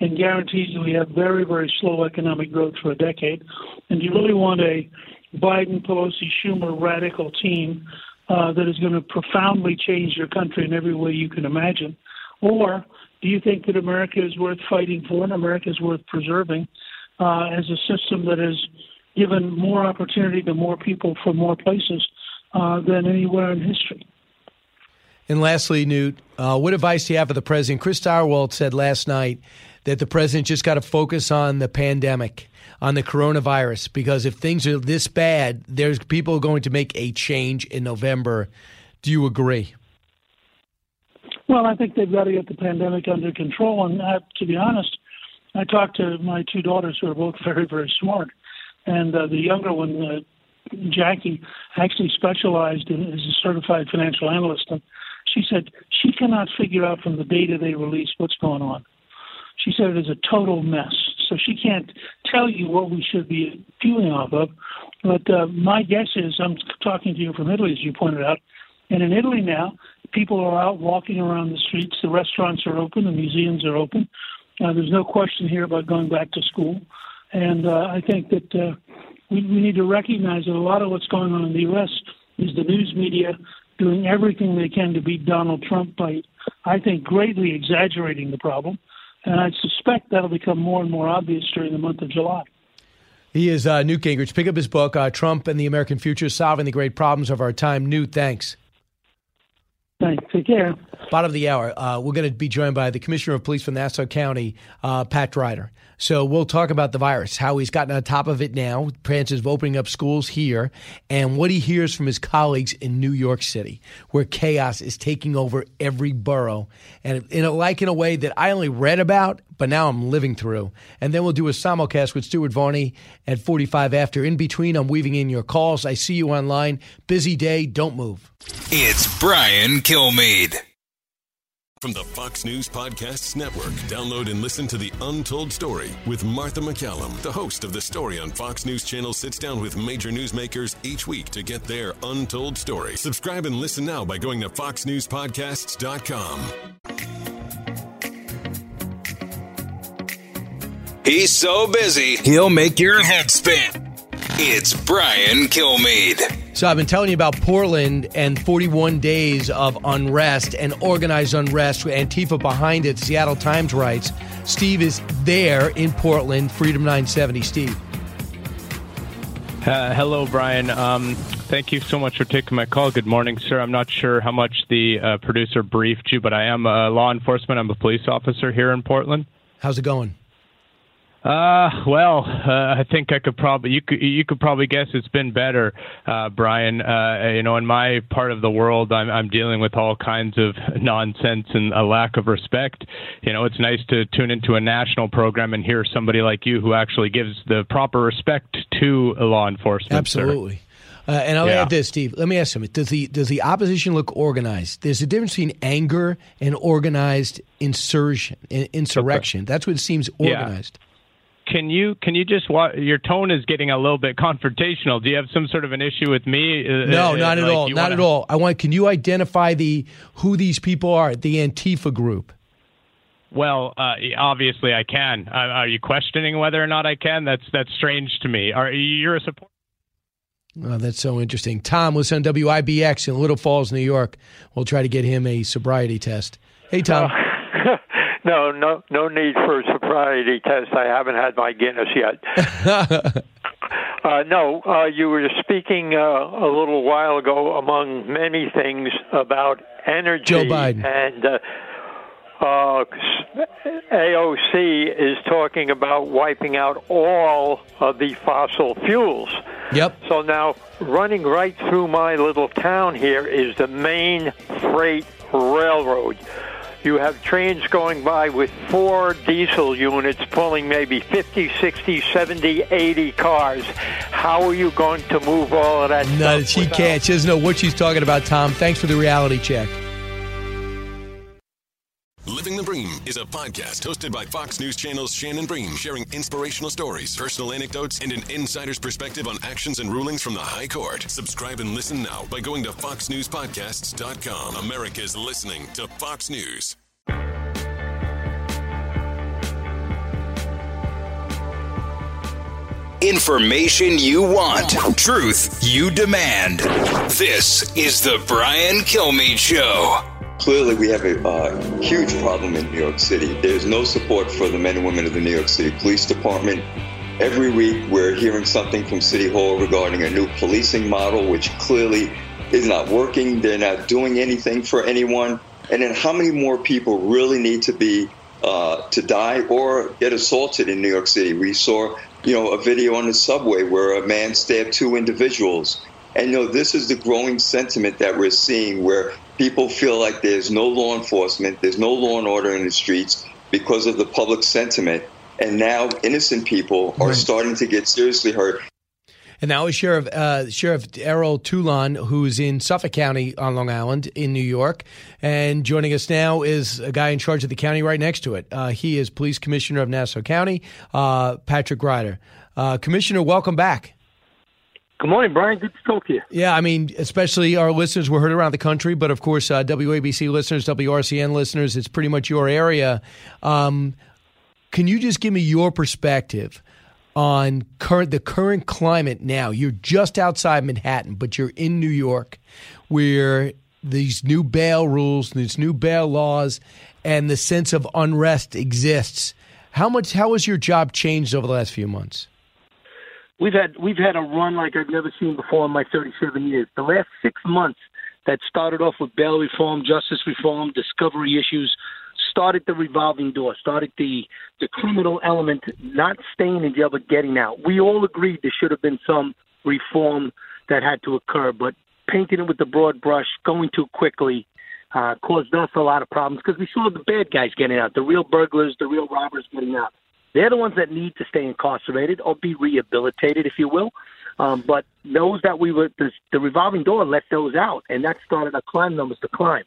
and guarantees that we have very, very slow economic growth for a decade. And do you really want a Biden, Pelosi, Schumer radical team uh, that is going to profoundly change your country in every way you can imagine? Or do you think that America is worth fighting for and America is worth preserving uh, as a system that has given more opportunity to more people from more places uh, than anywhere in history. And lastly, Newt, uh, what advice do you have for the president? Chris Stirewalt said last night that the president just got to focus on the pandemic, on the coronavirus, because if things are this bad, there's people going to make a change in November. Do you agree? Well, I think they've got to get the pandemic under control. And uh, to be honest, I talked to my two daughters who are both <laughs> very, very smart. And uh, the younger one, uh, Jackie, actually specialized in, as a certified financial analyst. And she said she cannot figure out from the data they release what's going on. She said it is a total mess. So she can't tell you what we should be viewing off of. But uh, my guess is, I'm talking to you from Italy, as you pointed out, and in Italy now, people are out walking around the streets. The restaurants are open, the museums are open. Uh, there's no question here about going back to school. And uh, I think that uh, we, we need to recognize that a lot of what's going on in the U.S. is the news media doing everything they can to beat Donald Trump by, I think, greatly exaggerating the problem. And I suspect that'll become more and more obvious during the month of July. He is uh, Newt Gingrich. Pick up his book, uh, Trump and the American Future Solving the Great Problems of Our Time. Newt, thanks. Thanks. Take care. Bottom of the hour, uh, we're going to be joined by the Commissioner of Police from Nassau County, uh, Pat Ryder. So we'll talk about the virus, how he's gotten on top of it now, chances of opening up schools here, and what he hears from his colleagues in New York City, where chaos is taking over every borough, and in a, like in a way that I only read about, but now I'm living through. And then we'll do a simulcast with Stuart Varney at 45 after. In between, I'm weaving in your calls. I see you online. Busy day. Don't move. It's Brian Kilmeade. From the Fox News Podcasts Network, download and listen to The Untold Story with Martha McCallum. The host of The Story on Fox News Channel sits down with major newsmakers each week to get their untold story. Subscribe and listen now by going to foxnewspodcasts.com. He's so busy, he'll make your head spin. It's Brian Kilmeade. So I've been telling you about Portland and 41 days of unrest and organized unrest with Antifa behind it. Seattle Times writes. Steve is there in Portland, Freedom 970. Steve. Uh, hello, Brian. Um, thank you so much for taking my call. Good morning, sir. I'm not sure how much the uh, producer briefed you, but I am a law enforcement. I'm a police officer here in Portland. How's it going? Uh, well, uh, I think I could probably you could you could probably guess it's been better, uh, Brian. Uh, you know, in my part of the world, I'm I'm dealing with all kinds of nonsense and a lack of respect. You know, it's nice to tune into a national program and hear somebody like you who actually gives the proper respect to law enforcement. Absolutely. Uh, and I'll Yeah. add this, Steve. Let me ask you: Does the does the opposition look organized? There's a difference between anger and organized insurrection. in- Insurrection. That's what seems Yeah. Organized. Can you can you just wa- your tone is getting a little bit confrontational. Do you have some sort of an issue with me? Uh, No, uh, not at like all. Not wanna- at all. I want. Can you identify the who these people are? The Antifa group. Well, uh, obviously I can. Uh, are you questioning whether or not I can? That's that's strange to me. Are you're a support? Oh, that's so interesting. Tom was on WIBX in Little Falls, New York. We'll try to get him a sobriety test. Hey, Tom. <laughs> no, no, no need for a sobriety test. I haven't had my Guinness yet. <laughs> uh, no, uh, you were speaking uh, a little while ago, among many things, about energy. Joe Biden. And uh, uh, AOC is talking about wiping out all of the fossil fuels. Yep. So now, running right through my little town here is the main freight railroad. You have trains going by with four diesel units pulling maybe 50, 60, 70, 80 cars. How are you going to move all of that No, she without- can't. She doesn't know what she's talking about, Tom. Thanks for the reality check. Living the Bream is a podcast hosted by Fox News Channel's Shannon Bream, sharing inspirational stories, personal anecdotes, and an insider's perspective on actions and rulings from the High Court. Subscribe and listen now by going to foxnewspodcasts.com. America's listening to Fox News. Information you want, truth you demand. This is the Brian Kilmeade Show. Clearly, we have a uh, huge problem in New York City. There's no support for the men and women of the New York City Police Department. Every week, we're hearing something from City Hall regarding a new policing model, which clearly is not working. They're not doing anything for anyone. And then how many more people really need to be uh, to die or get assaulted in New York City? We saw, you know, a video on the subway where a man stabbed two individuals. And you know, this is the growing sentiment that we're seeing where people feel like there's no law enforcement, there's no law and order in the streets because of the public sentiment. And now innocent people are Right. starting to get seriously hurt. And that was Sheriff uh, Sheriff Errol Toulon, who's in Suffolk County on Long Island in New York. And joining us now is a guy in charge of the county right next to it. Uh, he is Police Commissioner of Nassau County, uh, Patrick Ryder. Uh, Commissioner, welcome back. Good morning, Brian. Good to talk to you. Yeah, I mean, especially our listeners were heard around the country, but of course, uh, WABC listeners, WRCN listeners, it's pretty much your area. Um, can you just give me your perspective on current the current climate now? You're just outside Manhattan, but you're in New York, where these new bail rules, these new bail laws, and the sense of unrest exists. How much? How has your job changed over the last few months? We've had we've had a run like I've never seen before in my 37 years. The last six months that started off with bail reform, justice reform, discovery issues, started the revolving door, started the the criminal element not staying in jail but getting out. We all agreed there should have been some reform that had to occur, but painting it with the broad brush, going too quickly, uh, caused us a lot of problems because we saw the bad guys getting out, the real burglars, the real robbers getting out. They're the ones that need to stay incarcerated or be rehabilitated, if you will. Um, but those that we were, the, the revolving door let those out, and that started our crime numbers to climb.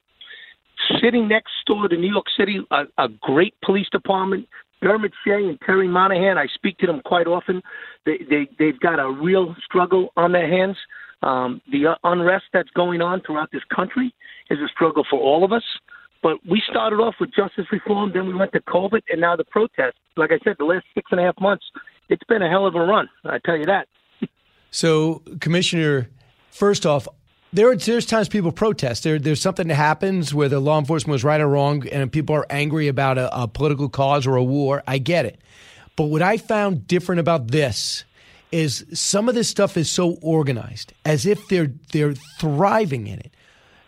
Sitting next door to New York City, a, a great police department, Dermot Shea and Terry Monahan. I speak to them quite often. They, they they've got a real struggle on their hands. Um, the unrest that's going on throughout this country is a struggle for all of us. But we started off with justice reform, then we went to COVID, and now the protests. Like I said, the last six and a half months, it's been a hell of a run. I tell you that. So, Commissioner, first off, there are, there's times people protest. There, there's something that happens where the law enforcement was right or wrong, and people are angry about a, a political cause or a war. I get it. But what I found different about this is some of this stuff is so organized, as if they're they're thriving in it.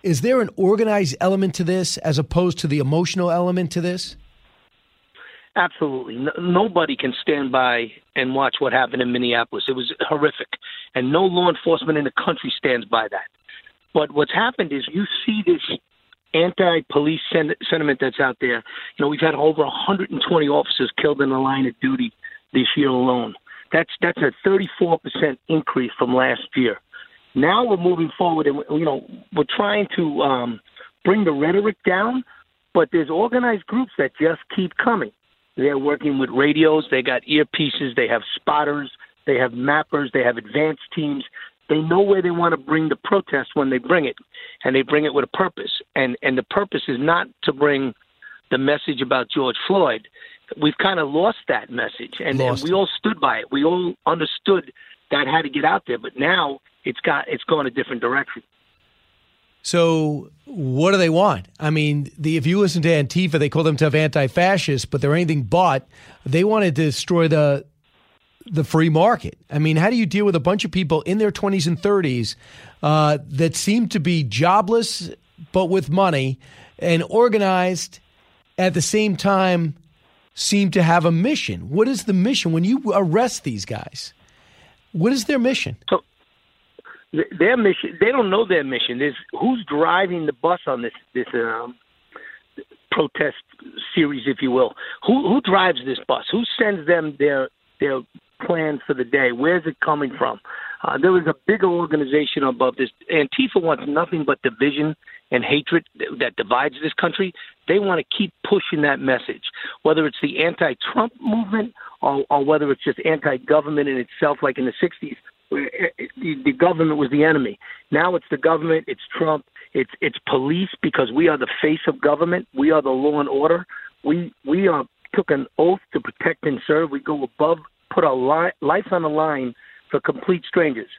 Is there an organized element to this as opposed to the emotional element to this? Absolutely. No, nobody can stand by and watch what happened in Minneapolis. It was horrific. And no law enforcement in the country stands by that. But what's happened is you see this anti police sen- sentiment that's out there. You know, we've had over 120 officers killed in the line of duty this year alone. That's that's a 34% increase from last year. Now we're moving forward, and you know we're trying to um, bring the rhetoric down, but there's organized groups that just keep coming. They're working with radios. They got earpieces. They have spotters. They have mappers. They have advanced teams. They know where they want to bring the protest when they bring it, and they bring it with a purpose. And and the purpose is not to bring the message about George Floyd. We've kind of lost that message, and, and we all stood by it. We all understood that had to get out there, but now it's got it's going a different direction. So, what do they want? I mean, the, if you listen to Antifa, they call themselves anti-fascist, but they're anything but. They want to destroy the the free market. I mean, how do you deal with a bunch of people in their twenties and thirties uh, that seem to be jobless but with money and organized at the same time? Seem to have a mission. What is the mission when you arrest these guys? What is their mission? So their mission, they don't know their mission. There's who's driving the bus on this this um, protest series, if you will. Who who drives this bus? Who sends them their their plans for the day? Where's it coming from? Uh, there is a bigger organization above this. Antifa wants nothing but division and hatred that divides this country. They want to keep pushing that message, whether it's the anti-Trump movement or, or whether it's just anti-government in itself, like in the '60s, where eh, eh, the, the government was the enemy. Now it's the government, it's Trump, it's it's police because we are the face of government. We are the law and order. We we are took an oath to protect and serve. We go above, put our li- life on the line for complete strangers.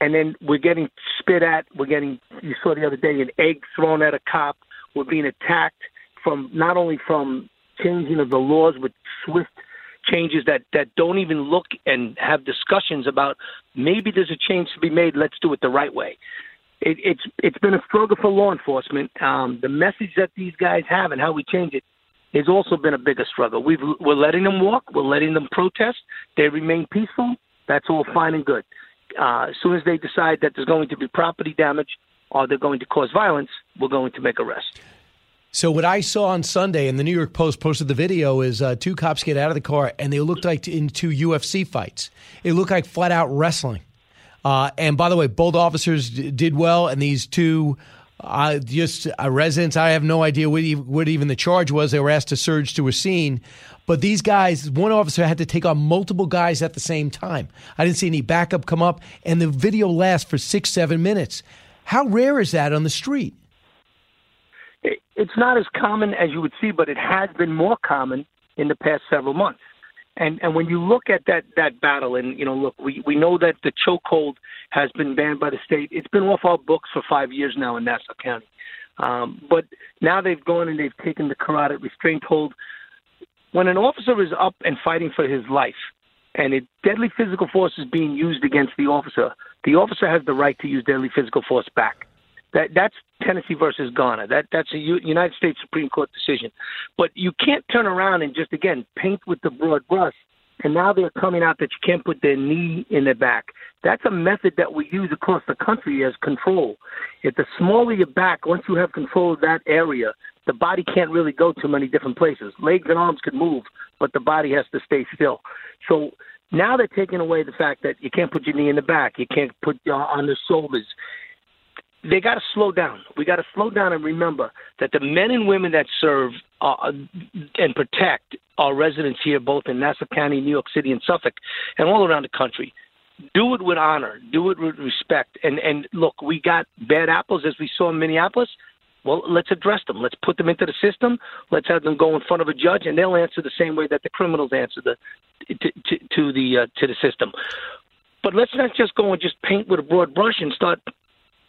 And then we're getting spit at. We're getting, you saw the other day, an egg thrown at a cop. We're being attacked from not only from changing of the laws with swift changes that, that don't even look and have discussions about maybe there's a change to be made. Let's do it the right way. it, it's it's been a struggle for law enforcement. Um, the message that these guys have and how we change it has also been a bigger struggle. We've, we're letting them walk. We're letting them protest. They remain peaceful. That's all fine and good. Uh, as soon as they decide that there's going to be property damage or they're going to cause violence, we're going to make arrests. So what I saw on Sunday, and the New York Post posted the video, is uh, two cops get out of the car and they looked like in two UFC fights. It looked like flat out wrestling. Uh, and by the way, both officers d- did well, and these two just uh, residents, I have no idea what, even, what even the charge was. They were asked to surge to a scene. But these guys, one officer had to take on multiple guys at the same time. I didn't see any backup come up, and the video lasts for six, seven minutes. How rare is that on the street? It, it's not as common as you would see, but it has been more common in the past several months. And and when you look at that that battle, and you know, look, we we know that the chokehold has been banned by the state. It's been off our books for five years now in Nassau County. Um, but now they've gone and they've taken the carotid restraint hold. When an officer is up and fighting for his life, and a deadly physical force is being used against the officer, the officer has the right to use deadly physical force back. That that's Tennessee versus Garner. That that's a U, United States Supreme Court decision. But you can't turn around and just again paint with the broad brush. And now they're coming out that you can't put their knee in their back. That's a method that we use across the country as control. If the smaller your back, once you have control of that area, the body can't really go to many different places. Legs and arms can move, but the body has to stay still. So now they're taking away the fact that you can't put your knee in the back, you can't put your on the shoulders they got to slow down. We got to slow down and remember that the men and women that serve uh, and protect our residents here, both in Nassau County, New York City, and Suffolk, and all around the country, do it with honor, do it with respect. And and look, we got bad apples as we saw in Minneapolis. Well, let's address them. Let's put them into the system. Let's have them go in front of a judge, and they'll answer the same way that the criminals answer the to, to, to the uh, to the system. But let's not just go and just paint with a broad brush and start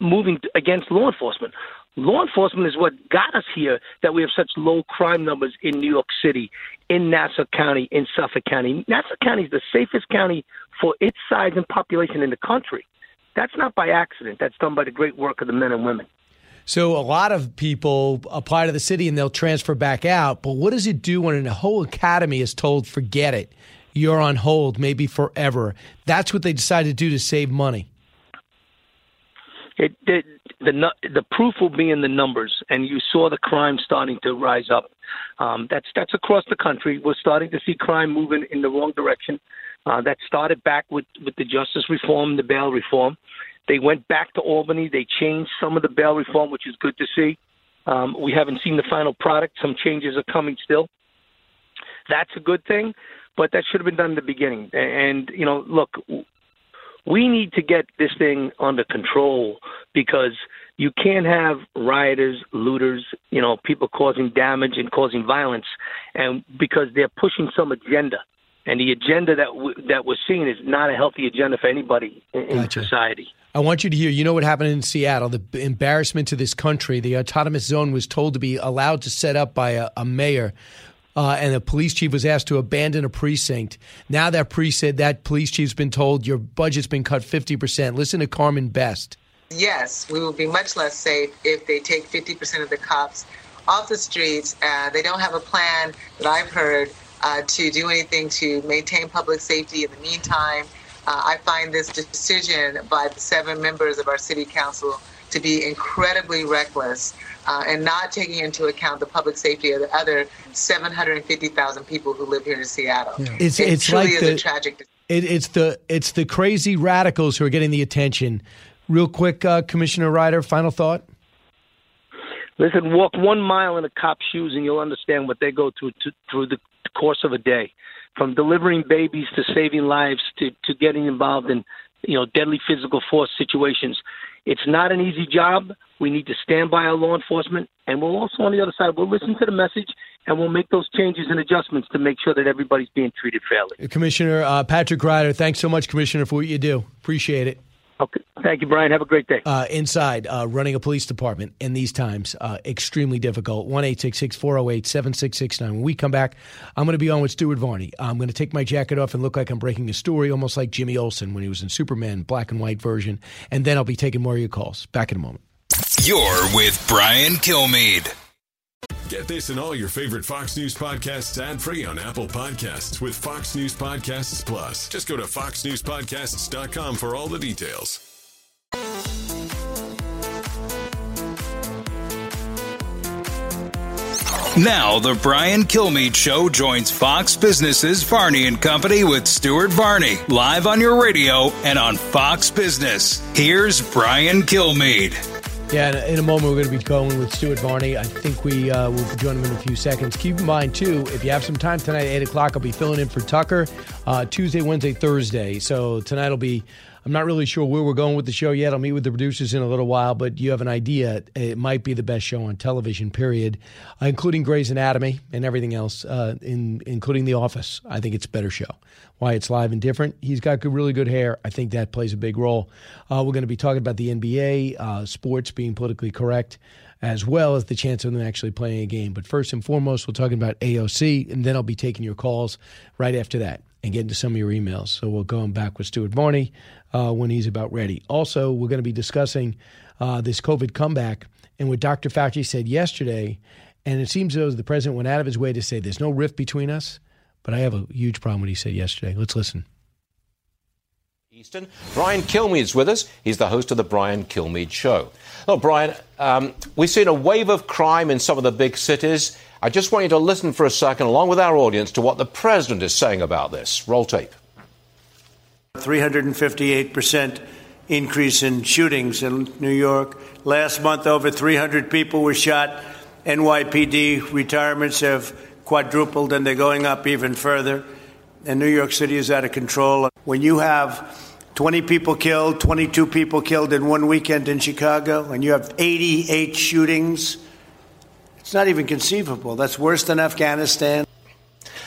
moving against law enforcement. Law enforcement is what got us here that we have such low crime numbers in New York City, in Nassau County, in Suffolk County. Nassau County is the safest county for its size and population in the country. That's not by accident. That's done by the great work of the men and women. So a lot of people apply to the city and they'll transfer back out. But what does it do when a whole academy is told, forget it, you're on hold, maybe forever? That's what they decide to do to save money. It, the the proof will be in the numbers, and you saw the crime starting to rise up. Um, that's that's across the country. We're starting to see crime moving in the wrong direction. Uh, that started back with with the justice reform, the bail reform. They went back to Albany. They changed some of the bail reform, which is good to see. Um, we haven't seen the final product. Some changes are coming still. That's a good thing, but that should have been done in the beginning. And you know, look, we need to get this thing under control because you can't have rioters, looters, you know, people causing damage and causing violence, and because they're pushing some agenda, and the agenda that w- that we're seeing is not a healthy agenda for anybody in, in gotcha. society. I want you to hear. You know what happened in Seattle? The embarrassment to this country. The autonomous zone was told to be allowed to set up by a, a mayor uh, and the police chief was asked to abandon a precinct. Now that precinct, that police chief's been told your budget's been cut 50%. Listen to Carmen Best. Yes, we will be much less safe if they take 50% of the cops off the streets. Uh, they don't have a plan that I've heard uh, to do anything to maintain public safety in the meantime. Uh, I find this decision by the seven members of our city council to be incredibly reckless uh, and not taking into account the public safety of the other 750,000 people who live here in Seattle. Yeah. It's, it it's truly like is the, a tragic. It, it's the it's the crazy radicals who are getting the attention. Real quick, uh, Commissioner Ryder, final thought. Listen, walk one mile in a cop's shoes, and you'll understand what they go through to, through the course of a day, from delivering babies to saving lives to, to getting involved in you know deadly physical force situations. It's not an easy job. We need to stand by our law enforcement, and we'll also on the other side we'll listen to the message and we'll make those changes and adjustments to make sure that everybody's being treated fairly. Commissioner uh, Patrick Ryder, thanks so much, Commissioner, for what you do. Appreciate it. Okay, Thank you, Brian. Have a great day. Uh, inside, uh, running a police department in these times, uh, extremely difficult. 1 408 7669. When we come back, I'm going to be on with Stuart Varney. I'm going to take my jacket off and look like I'm breaking a story, almost like Jimmy Olsen when he was in Superman, black and white version. And then I'll be taking more of your calls. Back in a moment. You're with Brian Kilmeade. Get this and all your favorite Fox News podcasts ad free on Apple Podcasts with Fox News Podcasts Plus. Just go to foxnewspodcasts.com for all the details. Now, the Brian Kilmeade Show joins Fox Business's Varney and Company with Stuart Varney, live on your radio and on Fox Business. Here's Brian Kilmeade. Yeah, in a moment we're going to be going with Stuart Varney. I think we uh, will join him in a few seconds. Keep in mind too, if you have some time tonight at eight o'clock, I'll be filling in for Tucker uh, Tuesday, Wednesday, Thursday. So tonight will be I'm not really sure where we're going with the show yet. I'll meet with the producers in a little while, but you have an idea. It might be the best show on television, period, uh, including Grey's Anatomy and everything else, uh, in, including The Office. I think it's a better show. Why it's live and different. He's got good, really good hair. I think that plays a big role. Uh, we're going to be talking about the NBA, uh, sports being politically correct as well as the chance of them actually playing a game. But first and foremost, we're talking about AOC, and then I'll be taking your calls right after that and getting to some of your emails. So we'll go on back with Stuart Varney uh, when he's about ready. Also, we're going to be discussing uh, this COVID comeback and what Dr. Fauci said yesterday. And it seems as though the president went out of his way to say there's no rift between us. But I have a huge problem with what he said yesterday. Let's listen. Easton. Brian Kilmeade is with us. He's the host of the Brian Kilmeade Show. Look, Brian, um, we've seen a wave of crime in some of the big cities. I just want you to listen for a second, along with our audience, to what the president is saying about this. Roll tape. 358% increase in shootings in New York. Last month, over 300 people were shot. NYPD retirements have quadrupled and they're going up even further. And New York City is out of control. When you have 20 people killed, 22 people killed in one weekend in Chicago, and you have 88 shootings, it's not even conceivable. That's worse than Afghanistan.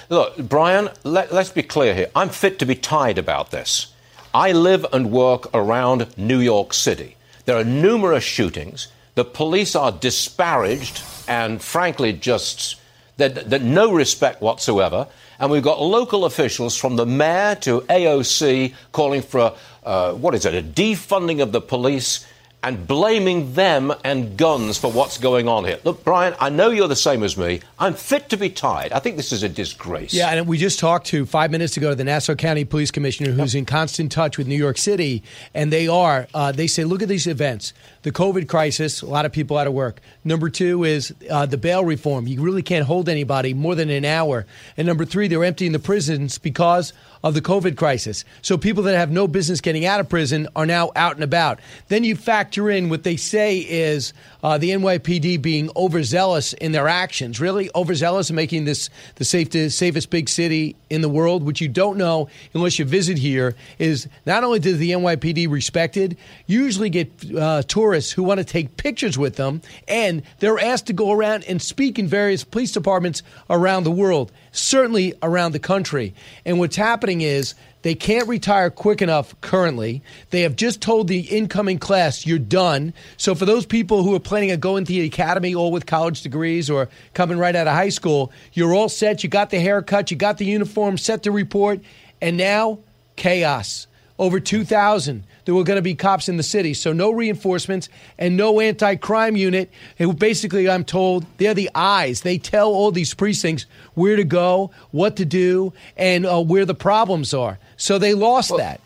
Look, Brian, let, us be clear here. I'm fit to be tied about this. I live and work around New York City. There are numerous shootings. The police are disparaged and, frankly, just that, that no respect whatsoever. And we've got local officials from the mayor to AOC calling for a, uh, what is it, a defunding of the police and blaming them and guns for what's going on here. Look, Brian, I know you're the same as me. I'm fit to be tied. I think this is a disgrace. Yeah, and we just talked to five minutes ago to the Nassau County Police Commissioner, who's yep. in constant touch with New York City, and they are. Uh, they say, look at these events: the COVID crisis, a lot of people out of work. Number two is uh, the bail reform. You really can't hold anybody more than an hour. And number three, they're emptying the prisons because of the COVID crisis. So people that have no business getting out of prison are now out and about. Then you factor in what they say is uh, the NYPD being overzealous in their actions, really overzealous in making this the safest, safest big city in the world, which you don't know unless you visit here. Is not only does the NYPD respected, usually get uh, tourists who want to take pictures with them, and they're asked to go around and speak in various police departments around the world, certainly around the country. And what's happening is they can't retire quick enough currently. They have just told the incoming class, you're done. So, for those people who are planning on going to the academy, all with college degrees or coming right out of high school, you're all set. You got the haircut, you got the uniform, set to report, and now chaos. Over 2,000 there were going to be cops in the city. So no reinforcements and no anti-crime unit. And basically, I'm told they're the eyes. They tell all these precincts where to go, what to do, and uh, where the problems are. So they lost well, that.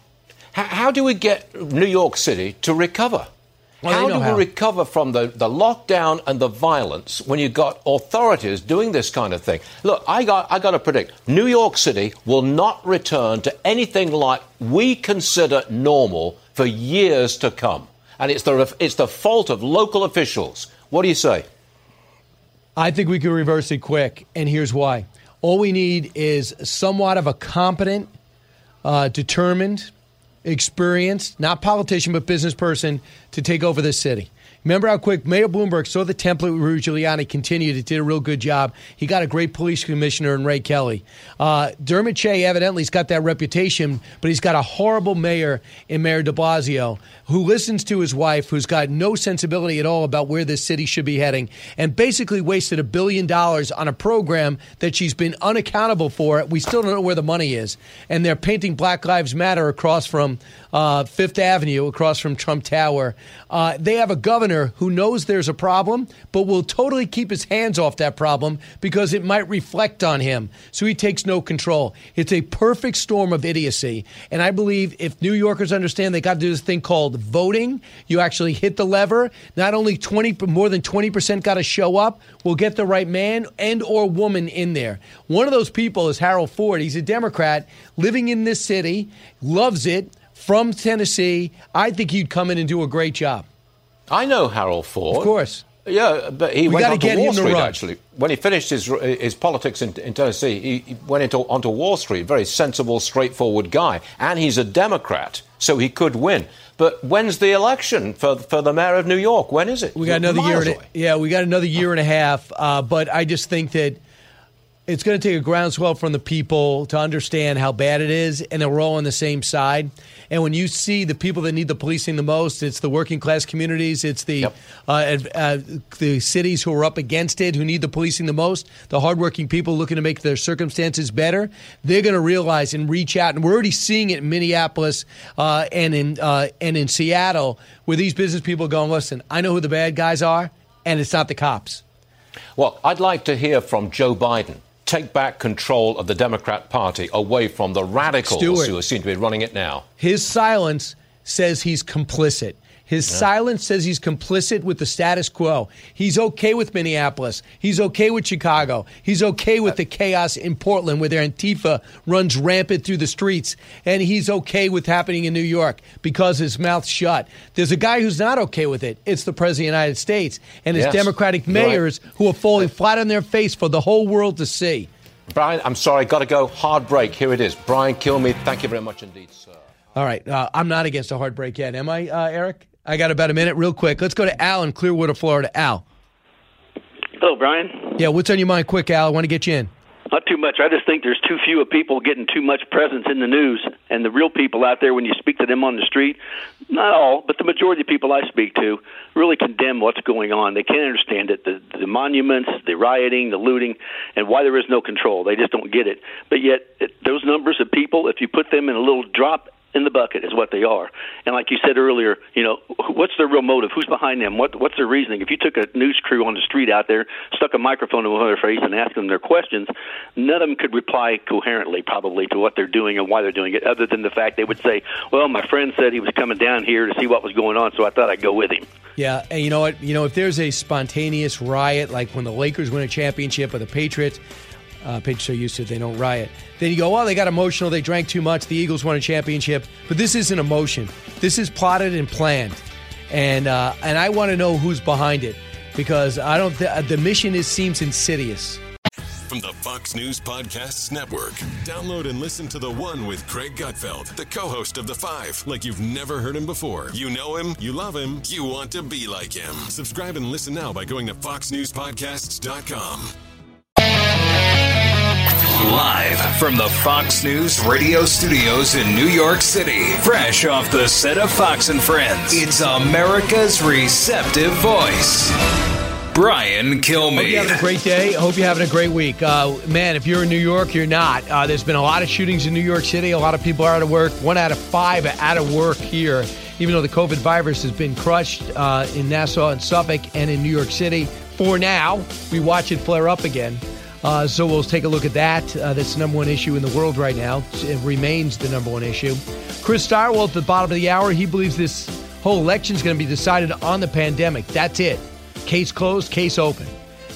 How do we get New York City to recover? Well, how do we how. recover from the, the lockdown and the violence when you've got authorities doing this kind of thing? Look, I got, I got to predict New York City will not return to anything like we consider normal for years to come. And it's the, it's the fault of local officials. What do you say? I think we can reverse it quick, and here's why. All we need is somewhat of a competent, uh, determined, experienced, not politician, but business person to take over this city. Remember how quick Mayor Bloomberg saw the template with Rudy Giuliani continued. It did a real good job. He got a great police commissioner in Ray Kelly. Uh, Dermot Shea evidently has got that reputation, but he's got a horrible mayor in Mayor de Blasio who listens to his wife, who's got no sensibility at all about where this city should be heading, and basically wasted a billion dollars on a program that she's been unaccountable for. We still don't know where the money is. And they're painting Black Lives Matter across from uh, Fifth Avenue, across from Trump Tower. Uh, they have a governor who knows there's a problem, but will totally keep his hands off that problem because it might reflect on him. So he takes no control. It's a perfect storm of idiocy. And I believe if New Yorkers understand they got to do this thing called voting, you actually hit the lever. Not only 20, more than 20% got to show up, we'll get the right man and or woman in there. One of those people is Harold Ford. He's a Democrat living in this city, loves it, from Tennessee. I think he'd come in and do a great job. I know Harold Ford. Of course. Yeah, but he We went gotta on get to Wall Street actually. When he finished his his politics in, in Tennessee, he, he went into onto Wall Street. Very sensible, straightforward guy, and he's a Democrat, so he could win. But when's the election for for the mayor of New York? When is it? We got another year. And a, yeah, we got another year and a half. Uh, but I just think that it's going to take a groundswell from the people to understand how bad it is, and that we're all on the same side. And when you see the people that need the policing the most, it's the working class communities, it's the uh, uh, the cities who are up against it, who need the policing the most, the hardworking people looking to make their circumstances better. They're going to realize and reach out, and we're already seeing it in Minneapolis uh, and in uh, and in Seattle, where these business people are going, listen, I know who the bad guys are, and it's not the cops. Well, I'd like to hear from Joe Biden. Take back control of the Democrat Party away from the radicals Stuart. who seem to be running it now. His silence says he's complicit. His Yeah. silence says he's complicit with the status quo. He's okay with Minneapolis. He's okay with Chicago. He's okay with the chaos in Portland where their Antifa runs rampant through the streets. And he's okay with happening in New York because his mouth's shut. There's a guy who's not okay with it. It's the President of the United States and his Yes. Democratic You're right. mayors who are falling flat on their face for the whole world to see. Brian, I'm sorry, got to go. Hard break. Here it is. Brian Kilmeade, thank you very much indeed, sir. All right. Uh, I'm not against a hard break yet, am I, uh, Eric? I got about a minute, real quick. Let's go to Al in Clearwater, Florida. Al. Hello, Brian. Yeah, what's on your mind? Quick, Al. I want to get you in. Not too much. I just think there's too few of people getting too much presence in the news. And the real people out there, when you speak to them on the street, not all, but the majority of people I speak to really condemn what's going on. They can't understand it. The, the monuments, the rioting, the looting, and why there is no control. They just don't get it. But yet, it, those numbers of people, if you put them in a little drop in the bucket is what they are. And like you said earlier, you know, what's their real motive? Who's behind them? What what's their reasoning? If you took a news crew on the street out there, stuck a microphone in their face and asked them their questions, none of them could reply coherently probably to what they're doing and why they're doing it other than the fact they would say, "Well, my friend said he was coming down here to see what was going on, so I thought I'd go with him." Yeah, and you know what? You know, if there's a spontaneous riot, like when the Lakers win a championship or the Patriots, uh, are used to it, they don't riot. Then you go, well, they got emotional, they drank too much, the Eagles won a championship. But this isn't emotion. This is plotted and planned. And uh, and I want to know who's behind it because I don't. Th- the mission is seems insidious. From the Fox News Podcasts Network. Download and listen to The One with Greg Gutfeld, the co host of The Five, like you've never heard him before. You know him, you love him, you want to be like him. Subscribe and listen now by going to FoxNewsPodcasts.com. Live from the Fox News radio studios in New York City, fresh off the set of Fox and Friends, it's America's receptive voice, Brian Hope you're having a great day. Hope you're having a great week. Uh, man, if you're in New York, you're not. Uh, there's been a lot of shootings in New York City. A lot of people are out of work. One out of five are out of work here, even though the COVID virus has been crushed uh, in Nassau and Suffolk and in New York City. For now, we watch it flare up again. Uh, so we'll take a look at that. Uh, that's the number one issue in the world right now. It remains the number one issue. Chris Stirewalt at the bottom of the hour. He believes this whole election is going to be decided on the pandemic. That's it. Case closed, case open.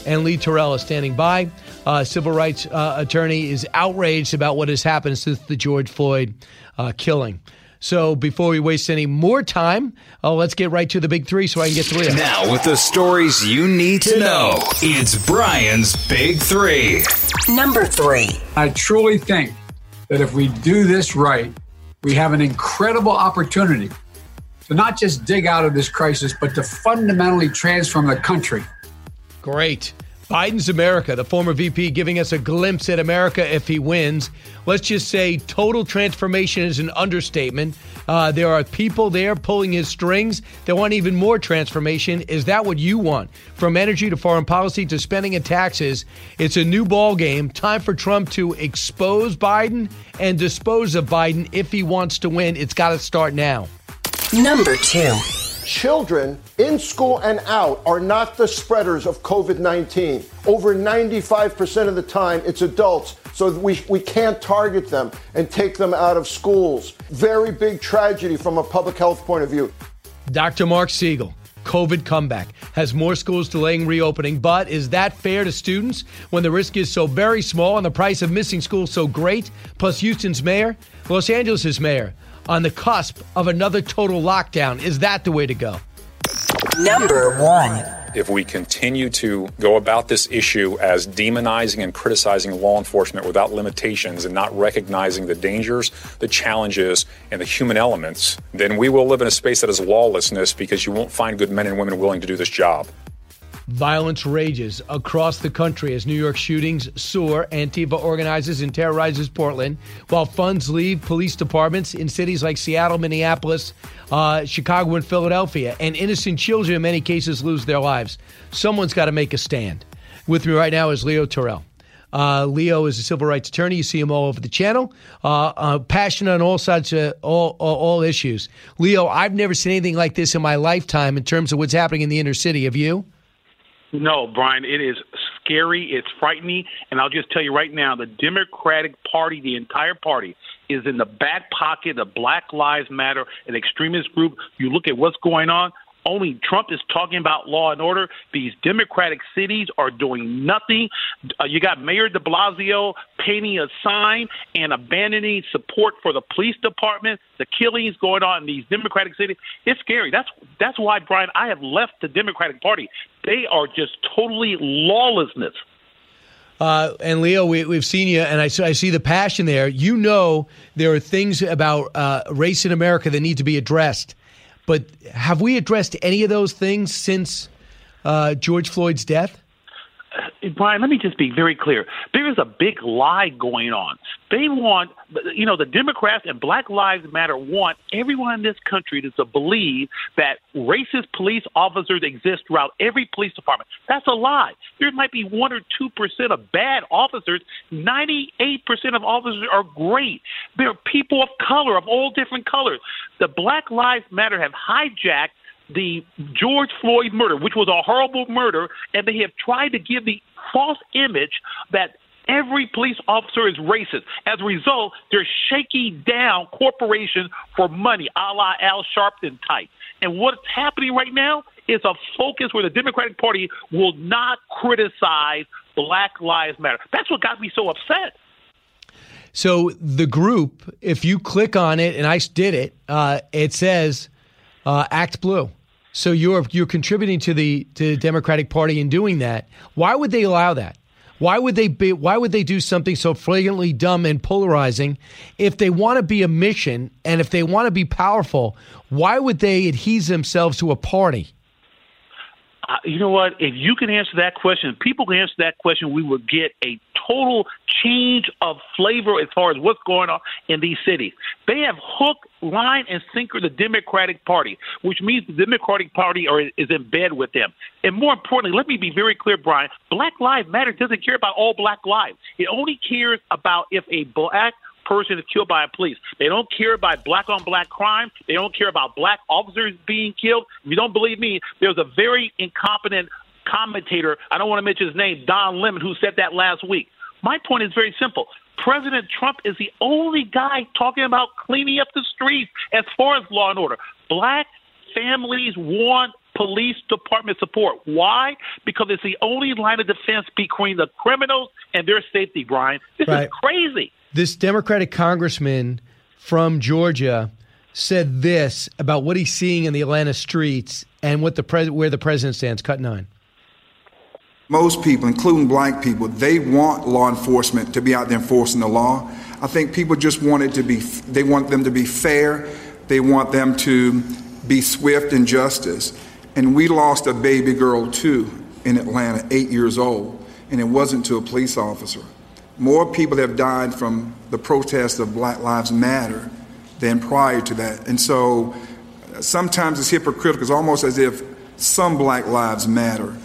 And Lee Terrell is standing by. Uh, civil rights uh, attorney is outraged about what has happened since the George Floyd uh, killing. So before we waste any more time, uh, let's get right to the big three so I can get three of them. Now, with the stories you need to know, it's Brian's Big Three. Number three. I truly think that if we do this right, we have an incredible opportunity to not just dig out of this crisis, but to fundamentally transform the country. Great. Biden's America, the former VP giving us a glimpse at America if he wins. Let's just say total transformation is an understatement. Uh, there are people there pulling his strings that want even more transformation. Is that what you want? From energy to foreign policy to spending and taxes, it's a new ball game. Time for Trump to expose Biden and dispose of Biden if he wants to win. It's got to start now. Number two. Children in school and out are not the spreaders of COVID 19. Over 95% of the time, it's adults. So we, we can't target them and take them out of schools. Very big tragedy from a public health point of view. Dr. Marc Siegel. COVID comeback has more schools delaying reopening, but is that fair to students when the risk is so very small and the price of missing school so great? Plus, Houston's mayor, Los Angeles' mayor, on the cusp of another total lockdown. Is that the way to go? Number one. If we continue to go about this issue as demonizing and criticizing law enforcement without limitations and not recognizing the dangers, the challenges, and the human elements, then we will live in a space that is lawlessness because you won't find good men and women willing to do this job. Violence rages across the country as New York shootings soar. Antifa organizes and terrorizes Portland, while funds leave police departments in cities like Seattle, Minneapolis, uh, Chicago, and Philadelphia. And innocent children, in many cases, lose their lives. Someone's got to make a stand. With me right now is Leo Terrell. Uh, Leo is a civil rights attorney. You see him all over the channel. Uh, uh, passionate on all sides, of all, all, all issues. Leo, I've never seen anything like this in my lifetime in terms of what's happening in the inner city. Have you? No, Brian, it is scary. It's frightening. And I'll just tell you right now the Democratic Party, the entire party, is in the back pocket of Black Lives Matter, an extremist group. You look at what's going on. Only Trump is talking about law and order. These Democratic cities are doing nothing. Uh, you got Mayor de Blasio painting a sign and abandoning support for the police department. The killings going on in these Democratic cities. It's scary. That's that's why, Brian, I have left the Democratic Party. They are just totally lawlessness. Uh, and Leo, we, have seen you, and I, I, see the passion there. You know there are things about uh, race in America that need to be addressed. But have we addressed any of those things since uh, George Floyd's death? Uh, Brian, let me just be very clear. There is a big lie going on. They want, you know, the Democrats and Black Lives Matter want everyone in this country to, believe that racist police officers exist throughout every police department. That's a lie. There might be one or two percent of bad officers. Ninety-eight percent of officers are great. They're people of color, of all different colors. The Black Lives Matter have hijacked the George Floyd murder, which was a horrible murder, and they have tried to give the false image that every police officer is racist. As a result, they're shaking down corporations for money, a la Al Sharpton type. And what's happening right now is a focus where the Democratic Party will not criticize Black Lives Matter. That's what got me so upset. So the group, if you click on it, and I did it, uh, it says uh, Act Blue. So you're you're contributing to the to the Democratic Party in doing that. Why would they allow that? Why would they be? Why would they do something so flagrantly dumb and polarizing? If they want to be a mission and if they want to be powerful, why would they adhere themselves to a party? Uh, you know what? If you can answer that question, if people can answer that question, we would get a total change of flavor as far as what's going on in these cities. They have hook, line, and sinker the Democratic Party, which means the Democratic Party are, is in bed with them. And more importantly, let me be very clear, Brian. Black Lives Matter doesn't care about all black lives. It only cares about if a black person is killed by a police. They don't care about black on black crime. They don't care about black officers being killed. If you don't believe me, there's a very incompetent commentator, I don't want to mention his name, Don Lemon, who said that last week. My point is very simple. President Trump is the only guy talking about cleaning up the streets as far as law and order. Black families want police department support. Why? Because it's the only line of defense between the criminals and their safety, Brian. This right. is crazy. This Democratic congressman from Georgia said this about what he's seeing in the Atlanta streets and what the pres- where the president stands. Cut nine most people, including black people, they want law enforcement to be out there enforcing the law. I think people just want it to be, they want them to be fair. They want them to be swift in justice. And we lost a baby girl too in Atlanta, eight years old, and it wasn't to a police officer. More people have died from the protest of Black Lives Matter than prior to that. And so sometimes it's hypocritical. It's almost as if some black lives matter,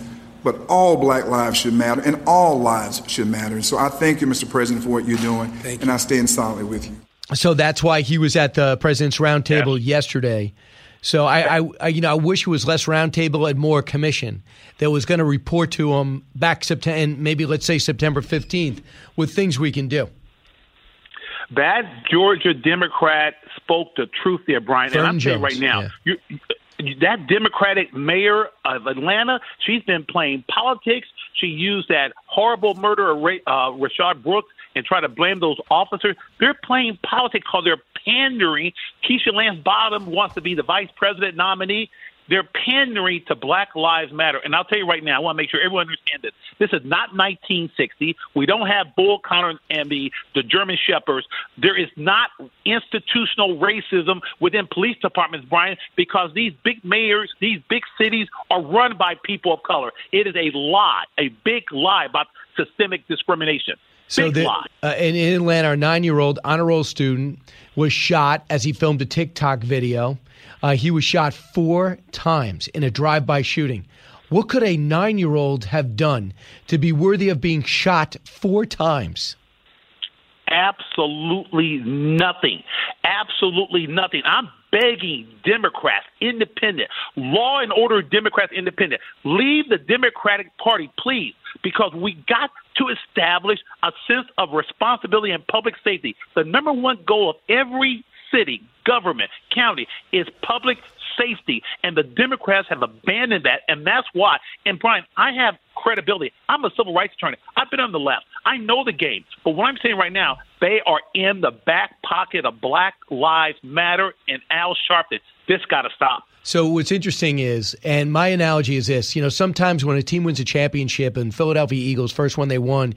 but all black lives should matter, and all lives should matter. And so I thank you, Mr. President, for what you're doing, and I stand solidly with you. So that's why he was at the president's roundtable yesterday. So I, I, I, you know, I wish it was less roundtable and more commission that was going to report to him back September, and maybe let's say September fifteenth, with things we can do. That Georgia Democrat spoke the truth there, Brian. Fern and I'm saying right now, yeah. you, that Democratic mayor of Atlanta, she's been playing politics. She used that horrible murder of Ray, uh, Rayshard Brooks and try to blame those officers. They're playing politics because they're pandering. Keisha Lance Bottom wants to be the vice president nominee. They're pandering to Black Lives Matter. And I'll tell you right now, I want to make sure everyone understands this. This is not 1960. We don't have Bull Connor and the, the German Shepherds. There is not institutional racism within police departments, Brian, because these big mayors, these big cities are run by people of color. It is a lie, a big lie about systemic discrimination. So Big the, lie. uh, in, in Atlanta, our nine-year-old honor roll student was shot as he filmed a TikTok video. Uh, he was shot four times in a drive-by shooting. What could a nine-year-old have done to be worthy of being shot four times? Absolutely nothing. Absolutely nothing. I'm begging Democrats, independent, law and order Democrats, independent, leave the Democratic Party, please, because we got to establish a sense of responsibility and public safety. The number one goal of every city, government, county is public safety, and the Democrats have abandoned that, and that's why. And Brian, I have credibility. I'm a civil rights attorney. I've been on the left. I know the game. But what I'm saying right now, they are in the back pocket of Black Lives Matter and Al Sharpton. This got to stop. So what's interesting is, and my analogy is this: you know, sometimes when a team wins a championship, and Philadelphia Eagles first one they won,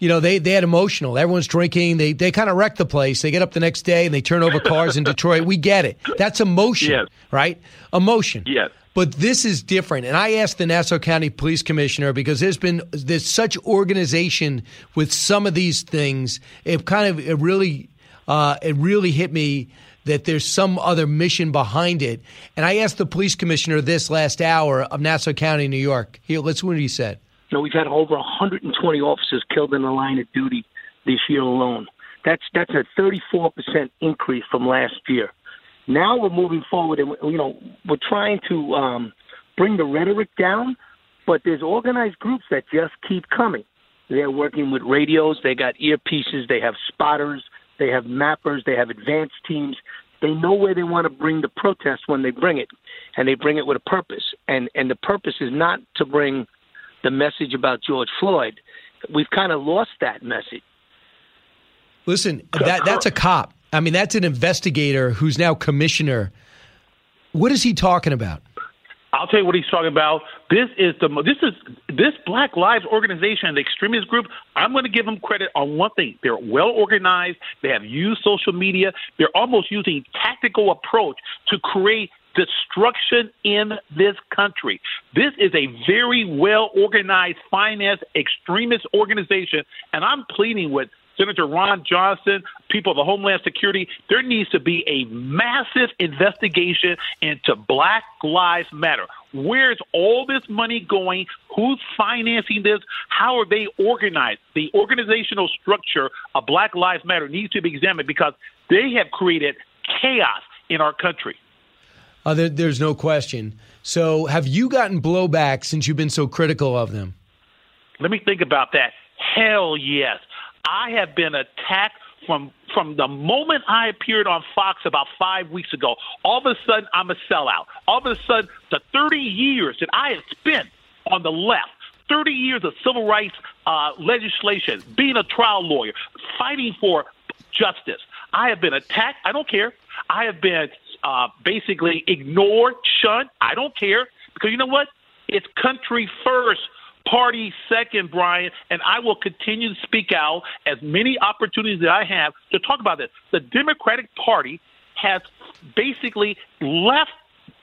you know, they they had emotional. Everyone's drinking. They they kind of wreck the place. They get up the next day and they turn over cars in Detroit. We get it. That's emotion, Yes. right? Emotion. Yes. But this is different. And I asked the Nassau County Police Commissioner because there's been there's such organization with some of these things. It kind of it really uh, it really hit me that there's some other mission behind it. And I asked the police commissioner this last hour of Nassau County, New York. Here, let's what he said. You know, we've had over 120 officers killed in the line of duty this year alone. That's that's a 34 percent increase from last year. Now we're moving forward, and you know we're trying to um, bring the rhetoric down, but there's organized groups that just keep coming. They're working with radios. They got earpieces. They have spotters. They have mappers. They have advanced teams. They know where they want to bring the protest when they bring it, and they bring it with a purpose. And and the purpose is not to bring the message about George Floyd. We've kind of lost that message. Listen, that that's a cop. I mean, that's an investigator who's now commissioner. What is he talking about? I'll tell you what he's talking about. This is the this is this Black Lives organization, the extremist group. I'm going to give them credit on one thing: they're well organized. They have used social media. They're almost using tactical approach to create destruction in this country. This is a very well organized, finance extremist organization, and I'm pleading with Senator Ron Johnson, people of the Homeland Security, there needs to be a massive investigation into Black Lives Matter. Where's all this money going? Who's financing this? How are they organized? The organizational structure of Black Lives Matter needs to be examined because they have created chaos in our country. Uh, there, there's no question. So, have you gotten blowback since you've been so critical of them? Let me think about that. Hell yes. I have been attacked from from the moment I appeared on Fox about five weeks ago. All of a sudden, I'm a sellout. All of a sudden, the 30 years that I have spent on the left, 30 years of civil rights uh, legislation, being a trial lawyer, fighting for justice. I have been attacked. I don't care. I have been uh, basically ignored, shunned. I don't care because you know what? It's country first party second, Brian, and I will continue to speak out as many opportunities that I have to talk about this. The Democratic Party has basically left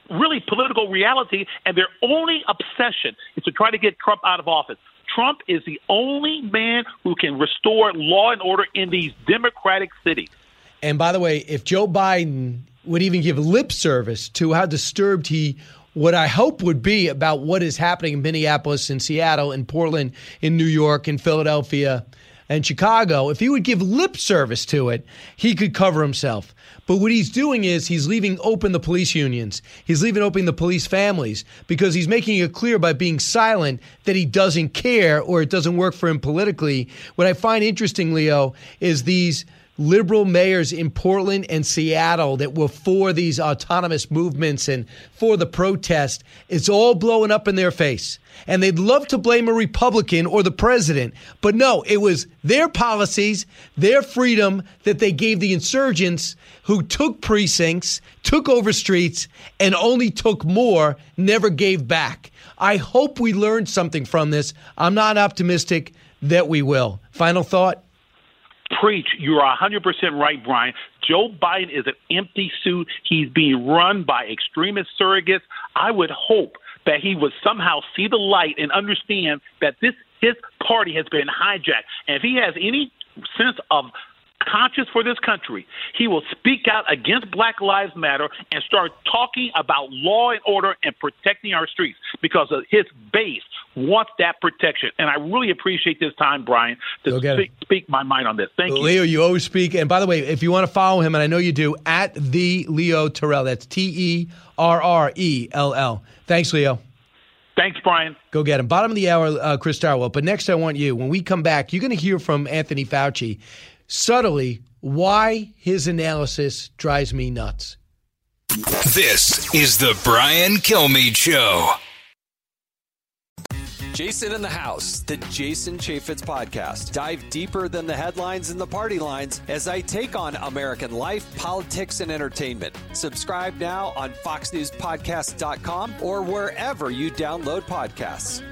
really political reality, and their only obsession is to try to get Trump out of office. Trump is the only man who can restore law and order in these democratic cities. And by the way, if Joe Biden would even give lip service to how disturbed he what I hope would be about what is happening in Minneapolis and Seattle and Portland in New York and Philadelphia and Chicago, if he would give lip service to it, he could cover himself. But what he's doing is he's leaving open the police unions. He's leaving open the police families because he's making it clear by being silent that he doesn't care or it doesn't work for him politically. What I find interesting, Leo, is these liberal mayors in Portland and Seattle that were for these autonomous movements and for the protest, it's all blowing up in their face. And they'd love to blame a Republican or the president, but no, it was their policies, their freedom that they gave the insurgents who took precincts, took over streets, and only took more, never gave back. I hope we learned something from this. I'm not optimistic that we will. Final thought? Preach. You're 100% right, Brian. Joe Biden is an empty suit. He's being run by extremist surrogates. I would hope that he would somehow see the light and understand that this his party has been hijacked. And if he has any sense of conscience for this country, he will speak out against Black Lives Matter and start talking about law and order and protecting our streets because of his base wants that protection. And I really appreciate this time, Brian, to speak, speak, my mind on this. Thank you. Leo, you always speak. And by the way, if you want to follow him, and I know you do, at the Leo Terrell. That's T E R R E L L. Thanks, Leo. Thanks, Brian. Go get him. Bottom of the hour, uh, Chris Stirewalt. But next, I want you. When we come back, you're going to hear from Anthony Fauci subtly why his analysis drives me nuts. This is the Brian Kilmeade Show. Jason in the House, the Jason Chaffetz podcast. Dive deeper than the headlines and the party lines as I take on American life, politics, and entertainment. Subscribe now on FoxNewsPodcast.com or wherever you download podcasts.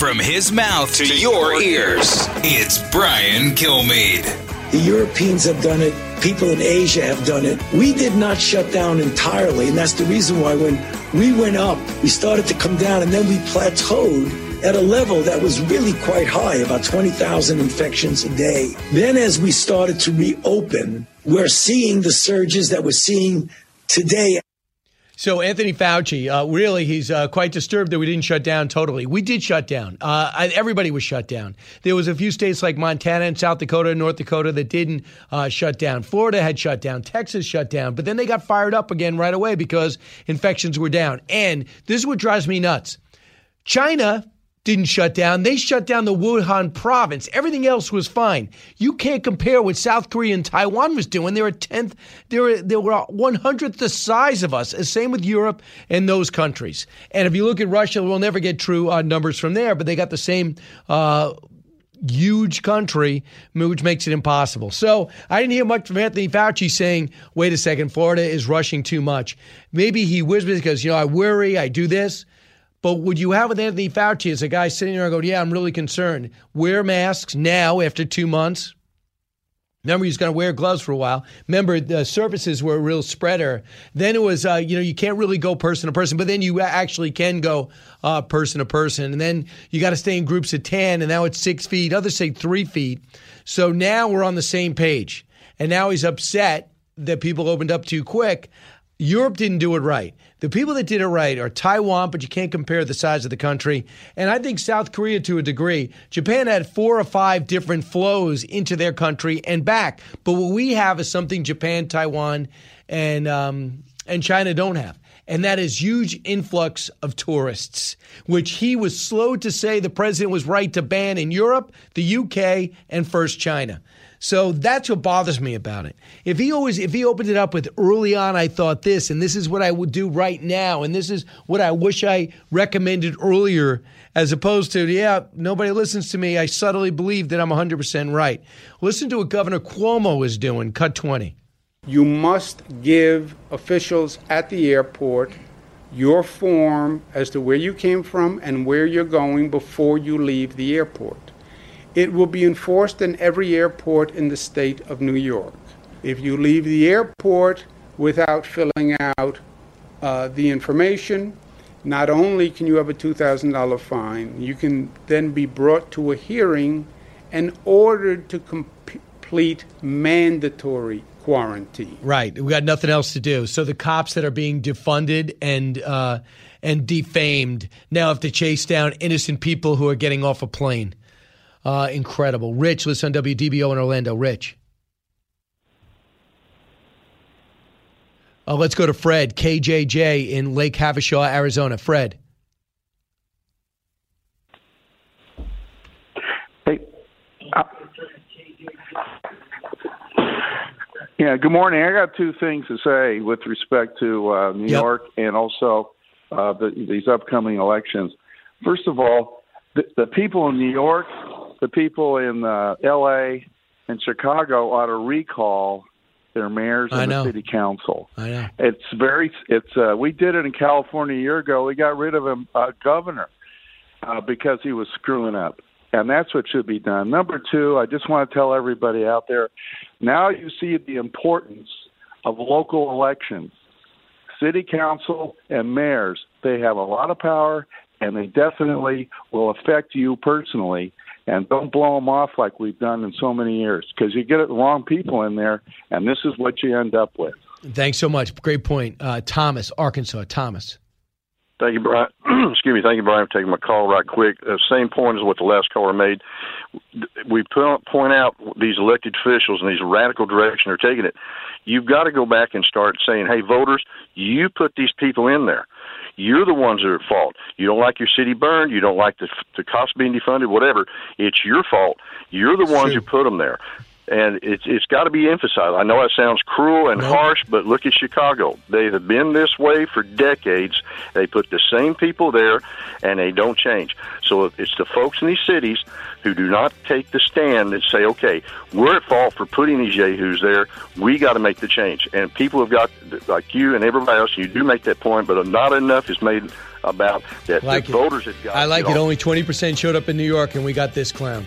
From his mouth to, to your ears, it's Brian Kilmeade. The Europeans have done it. People in Asia have done it. We did not shut down entirely. And that's the reason why when we went up, we started to come down and then we plateaued at a level that was really quite high, about 20,000 infections a day. Then as we started to reopen, we're seeing the surges that we're seeing today. So Anthony Fauci, uh, really, he's uh, quite disturbed that we didn't shut down totally. We did shut down. Uh, I, everybody was shut down. There was a few states like Montana and South Dakota and North Dakota that didn't uh, shut down. Florida had shut down. Texas shut down. But then they got fired up again right away because infections were down. And this is what drives me nuts. China didn't shut down. They shut down the Wuhan province. Everything else was fine. You can't compare what South Korea and Taiwan was doing. They were tenth, they were they were one hundredth the size of us. Same with Europe and those countries. And if you look at Russia, we'll never get true uh, numbers from there, but they got the same. Uh, huge country, which makes it impossible. So I didn't hear much from Anthony Fauci saying, wait a second, Florida is rushing too much. Maybe he whispers because, you know, I worry, I do this. But what you have with Anthony Fauci is a guy sitting there and going, Yeah, I'm really concerned. Wear masks now after two months. Remember, he's going to wear gloves for a while. Remember, the surfaces were a real spreader. Then it was, uh, you know, you can't really go person to person, but then you actually can go uh, person to person. And then you got to stay in groups of 10, and now it's six feet. Others say three feet. So now we're on the same page. And now he's upset that people opened up too quick. Europe didn't do it right. The people that did it right are Taiwan, but you can't compare the size of the country. And I think South Korea to a degree. Japan had four or five different flows into their country and back. But what we have is something Japan, Taiwan, and um, and China don't have. And that is huge influx of tourists, which he was slow to say the president was right to ban in Europe, the UK, and first China. So that's what bothers me about it. If he always, if he opened it up with early on, I thought this, and this is what I would do right now, and this is what I wish I recommended earlier, as opposed to, yeah, nobody listens to me. I subtly believe that I'm 100% right. Listen to what Governor Cuomo is doing. Cut 20. You must give officials at the airport your form as to where you came from and where you're going before you leave the airport. It will be enforced in every airport in the state of New York. If you leave the airport without filling out uh, the information, not only can you have a $2,000 fine, you can then be brought to a hearing and ordered to complete mandatory quarantine. Right. We got nothing else to do. So the cops that are being defunded and uh, and defamed now have to chase down innocent people who are getting off a plane. Uh, incredible. Rich, listen on WDBO in Orlando. Rich. Uh, let's go to Fred, KJJ in Lake Havasu, Arizona. Fred. Hey. Uh, yeah, good morning. I got two things to say with respect to uh, New yep. York and also uh, the, these upcoming elections. First of all, the, the people in New York, the people in uh, L.A. and Chicago ought to recall their mayors and the city council. I know. It's very. It's. Uh, we did it in California a year ago. We got rid of a uh, governor uh, because he was screwing up, and that's what should be done. Number two, I just want to tell everybody out there. Now you see the importance of local elections. City council and mayors, they have a lot of power, and they definitely will affect you personally and don't blow them off like we've done in so many years because you get the wrong people in there, and this is what you end up with. Thanks so much. Great point. Uh, Thomas, Arkansas. Thomas. Thank you, Brian. <clears throat> Excuse me. Thank you, Brian, for taking my call right quick. Uh, same point as what the last caller made. We point out these elected officials and these radical direction they're taking it. You've got to go back and start saying, "Hey, voters, you put these people in there. You're the ones that are at fault. You don't like your city burned. You don't like the the cost being defunded. Whatever. It's your fault. You're the ones who put them there and it's it's got to be emphasized. I know that sounds cruel and harsh, but look at Chicago. They have been this way for decades. They put the same people there, and they don't change. So it's the folks in these cities who do not take the stand and say, "Okay, we're at fault for putting these yahoos there. We got to make the change." And people have got like you and everybody else. You do make that point, but not enough is made about that. Like the voters have got. I like it. Only twenty percent showed up in New York, and we got this clown.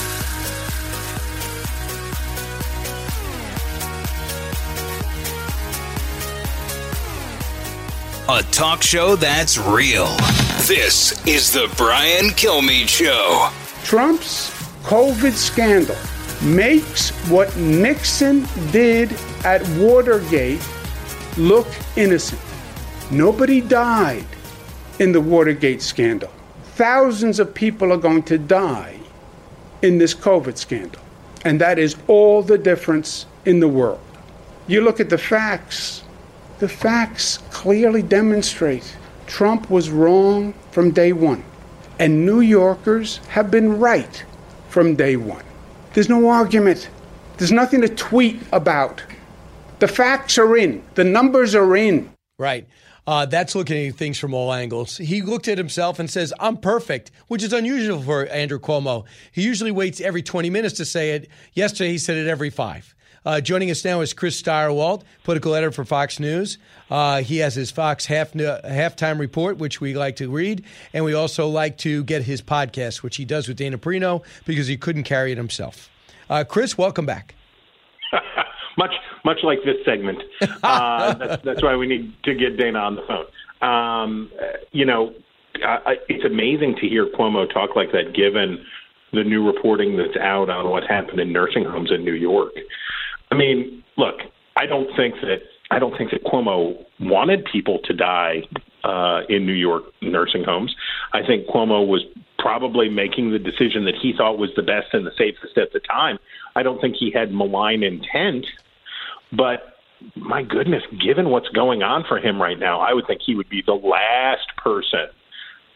A talk show that's real. This is the Brian Kilmeade Show. Trump's COVID scandal makes what Nixon did at Watergate look innocent. Nobody died in the Watergate scandal. Thousands of people are going to die in this COVID scandal. And that is all the difference in the world. You look at the facts, the facts clearly demonstrate Trump was wrong from day one. And New Yorkers have been right from day one. There's no argument. There's nothing to tweet about. The facts are in, the numbers are in. Right. Uh, that's looking at things from all angles. He looked at himself and says, I'm perfect, which is unusual for Andrew Cuomo. He usually waits every 20 minutes to say it. Yesterday, he said it every five. Uh, joining us now is Chris Stirewalt, political editor for Fox News. Uh, he has his Fox half halftime report, which we like to read, and we also like to get his podcast, which he does with Dana Perino because he couldn't carry it himself. Uh, Chris, welcome back. <laughs> much much like this segment. <laughs> Uh, that's, that's, why we need to get Dana on the phone. Um, you know, it's amazing to hear Cuomo talk like that, given the new reporting that's out on what happened in nursing homes in New York. I mean, look, I don't think that I don't think that Cuomo wanted people to die uh, in New York nursing homes. I think Cuomo was probably making the decision that he thought was the best and the safest at the time. I don't think he had malign intent, but my goodness, given what's going on for him right now, I would think he would be the last person,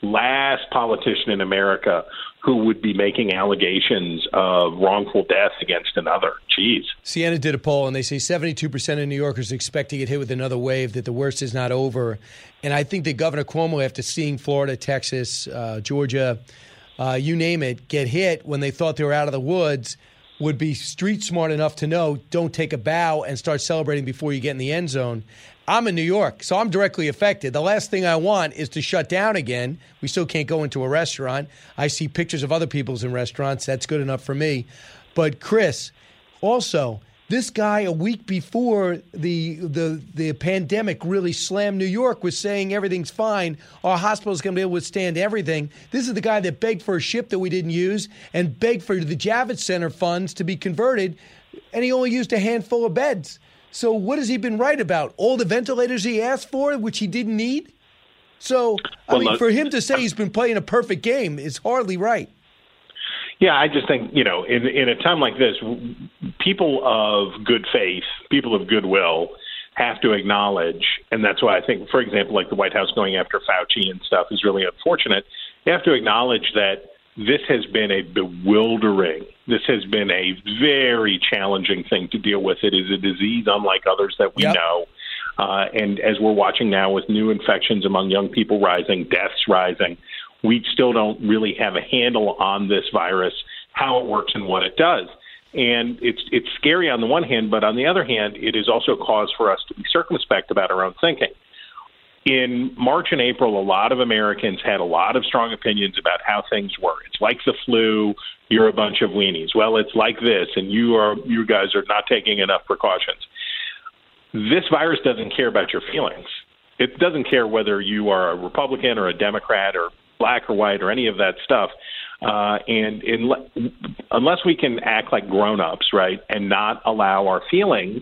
last politician in America who would be making allegations of wrongful death against another. Jeez. Siena did a poll, and they say 72% of New Yorkers expect to get hit with another wave, that the worst is not over. And I think that Governor Cuomo, after seeing Florida, Texas, uh, Georgia, uh, you name it, get hit when they thought they were out of the woods would be street smart enough to know don't take a bow and start celebrating before you get in the end zone. I'm in New York, so I'm directly affected. The last thing I want is to shut down again. We still can't go into a restaurant. I see pictures of other people's in restaurants. That's good enough for me. But Chris, also, this guy a week before the the the pandemic really slammed New York was saying everything's fine. Our hospital's going to be able to withstand everything. This is the guy that begged for a ship that we didn't use and begged for the Javits Center funds to be converted, and he only used a handful of beds. So what has he been right about? All the ventilators he asked for, which he didn't need. So I Well, mean, look- for him to say he's been playing a perfect game is hardly right. Yeah, I just think you know, in in a time like this, people of good faith, people of goodwill, have to acknowledge, and that's why I think, for example, like the White House going after Fauci and stuff is really unfortunate. You have to acknowledge that this has been a bewildering, this has been a very challenging thing to deal with. It is a disease unlike others that we know. Uh, and as we're watching now with new infections among young people rising, deaths rising, we still don't really have a handle on this virus, how it works, and what it does. And it's it's scary on the one hand, but on the other hand, it is also a cause for us to be circumspect about our own thinking. In March and April, a lot of Americans had a lot of strong opinions about how things were. It's like the flu. You're a bunch of weenies. Well, it's like this, and you are you guys are not taking enough precautions. This virus doesn't care about your feelings. It doesn't care whether you are a Republican or a Democrat or black or white or any of that stuff. Uh, and in, unless we can act like grown-ups, right, and not allow our feelings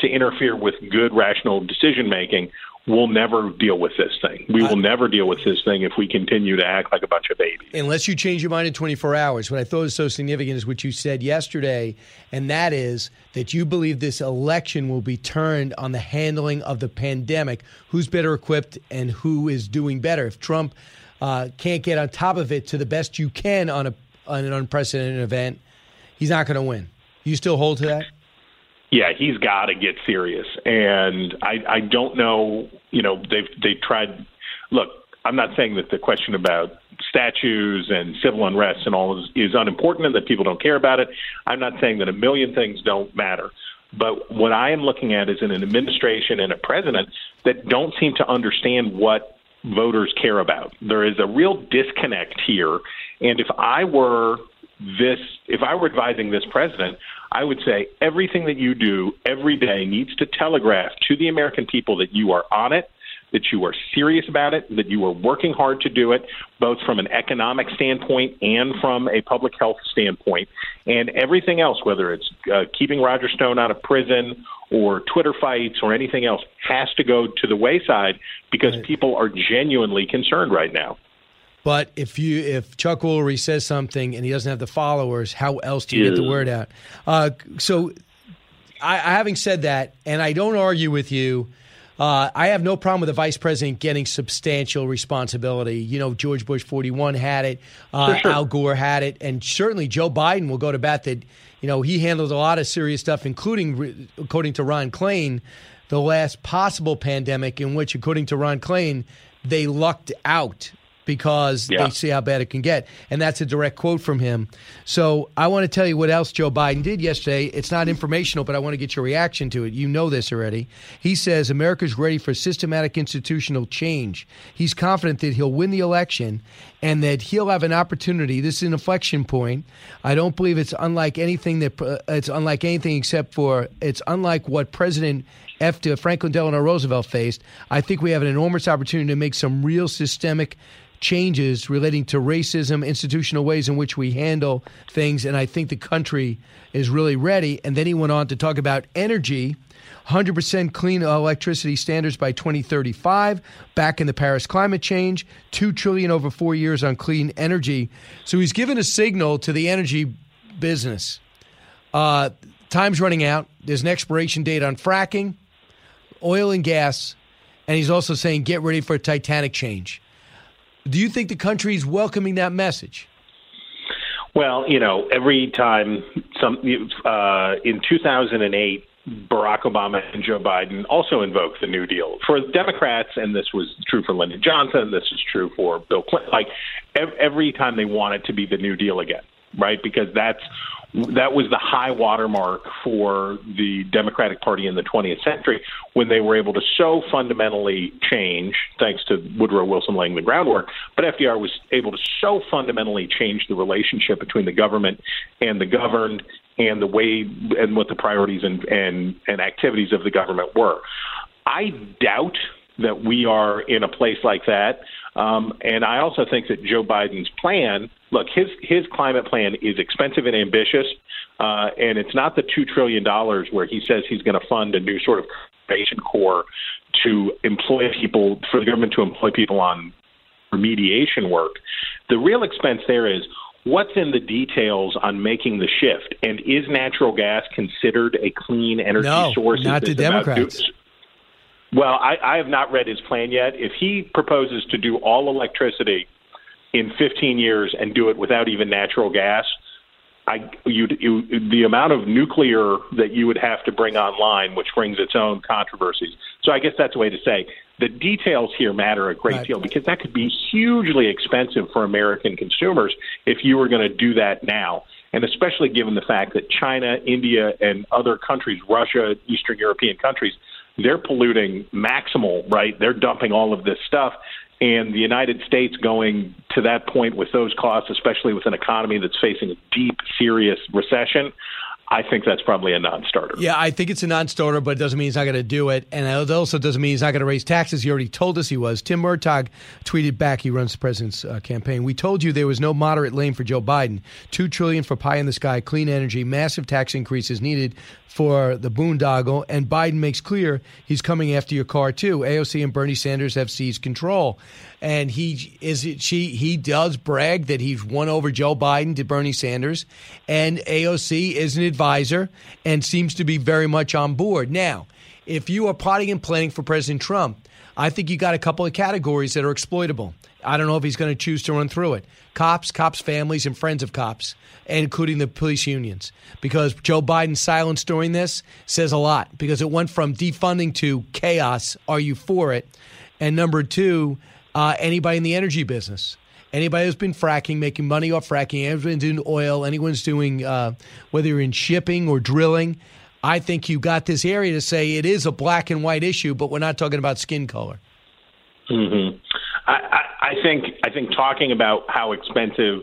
to interfere with good, rational decision making, we'll never deal with this thing. We will never deal with this thing if we continue to act like a bunch of babies. unless you change your mind in 24 hours. What I thought was so significant is what you said yesterday, and that is that you believe this election will be turned on the handling of the pandemic. Who's better equipped and who is doing better? If Trump uh, can't get on top of it to the best you can on, a, on an unprecedented event, he's not going to win. You still hold to that? Yeah, he's got to get serious. And I, I don't know, you know, they've they tried. Look, I'm not saying that the question about statues and civil unrest and all is, is unimportant and that people don't care about it. I'm not saying that a million things don't matter. But what I am looking at is an administration and a president that don't seem to understand what voters care about. There is a real disconnect here. And if I were this, if I were advising this president, I would say everything that you do every day needs to telegraph to the American people that you are on it, that you are serious about it, that you are working hard to do it, both from an economic standpoint and from a public health standpoint. And everything else, whether it's uh, keeping Roger Stone out of prison or Twitter fights or anything else, has to go to the wayside because people are genuinely concerned right now. But if you if Chuck Woolery says something and he doesn't have the followers, how else do you get the word out? Uh, so, I, I having said that, and I don't argue with you. Uh, I have no problem with the vice president getting substantial responsibility. You know, George Bush 41 had it, uh, sure. Al Gore had it, and certainly Joe Biden will go to bat that, you know, he handled a lot of serious stuff, including, according to Ron Klain, the last possible pandemic in which, according to Ron Klain, they lucked out because Yeah. they see how bad it can get. And that's a direct quote from him. So I want to tell you what else Joe Biden did yesterday. It's not informational, but I want to get your reaction to it. You know this already. He says America's ready for systematic institutional change. He's confident that he'll win the election and that he'll have an opportunity. This is an inflection point. I don't believe it's unlike anything that uh, it's unlike anything except for it's unlike what President F. Franklin Delano Roosevelt faced. I think we have an enormous opportunity to make some real systemic changes relating to racism, institutional ways in which we handle things, and I think the country is really ready. And then he went on to talk about energy. 100% clean electricity standards by 2035 back in the paris climate change 2 trillion over 4 years on clean energy so he's given a signal to the energy business uh, time's running out there's an expiration date on fracking oil and gas and he's also saying get ready for a titanic change do you think the country is welcoming that message Well, you know, every time some uh, in 2008, Barack Obama and Joe Biden also invoked the New Deal. For Democrats, and this was true for Lyndon Johnson, this is true for Bill Clinton, like every time they want it to be the New Deal again, right? Because that's that was the high watermark for the Democratic Party in the 20th century when they were able to so fundamentally change, thanks to Woodrow Wilson laying the groundwork. But FDR was able to so fundamentally change the relationship between the government and the governed and the way and what the priorities and, and, and activities of the government were. I doubt that we are in a place like that. Um, and I also think that Joe Biden's plan look, his, his climate plan is expensive and ambitious. Uh, and it's not the $2 trillion where he says he's going to fund a new sort of conservation corps to employ people, for the government to employ people on remediation work. The real expense there is what's in the details on making the shift, and is natural gas considered a clean energy no, source? Not the Democrats. Well, I, I have not read his plan yet. If he proposes to do all electricity in 15 years and do it without even natural gas, I you the amount of nuclear that you would have to bring online, which brings its own controversies. So I guess that's a way to say the details here matter a great right. deal because that could be hugely expensive for American consumers if you were going to do that now. And especially given the fact that China, India, and other countries, Russia, Eastern European countries, they're polluting maximal, right? They're dumping all of this stuff. And the United States going to that point with those costs, especially with an economy that's facing a deep, serious recession, I think that's probably a non-starter. Yeah, I think it's a non-starter, but it doesn't mean he's not going to do it, and it also doesn't mean he's not going to raise taxes. He already told us he was. Tim Murtaugh tweeted back. He runs the president's uh, campaign. We told you there was no moderate lane for Joe Biden. Two trillion for pie in the sky, clean energy, massive tax increases needed for the boondoggle, and Biden makes clear he's coming after your car too. AOC and Bernie Sanders have seized control, and he is it she he does brag that he's won over Joe Biden to Bernie Sanders, and AOC is an advisor and seems to be very much on board. Now, if you are plotting and planning for President Trump, I think you got a couple of categories that are exploitable. I don't know if he's going to choose to run through it. Cops, cops' families, and friends of cops, including the police unions. Because Joe Biden's silence during this says a lot, because it went from defunding to chaos. Are you for it? And number two, uh, anybody in the energy business. Anybody who's been fracking, making money off fracking, anyone's doing oil, anyone's doing, uh, whether you're in shipping or drilling, I think you got this area to say it is a black and white issue, but we're not talking about skin color. Mm-hmm. I, I, I think I think talking about how expensive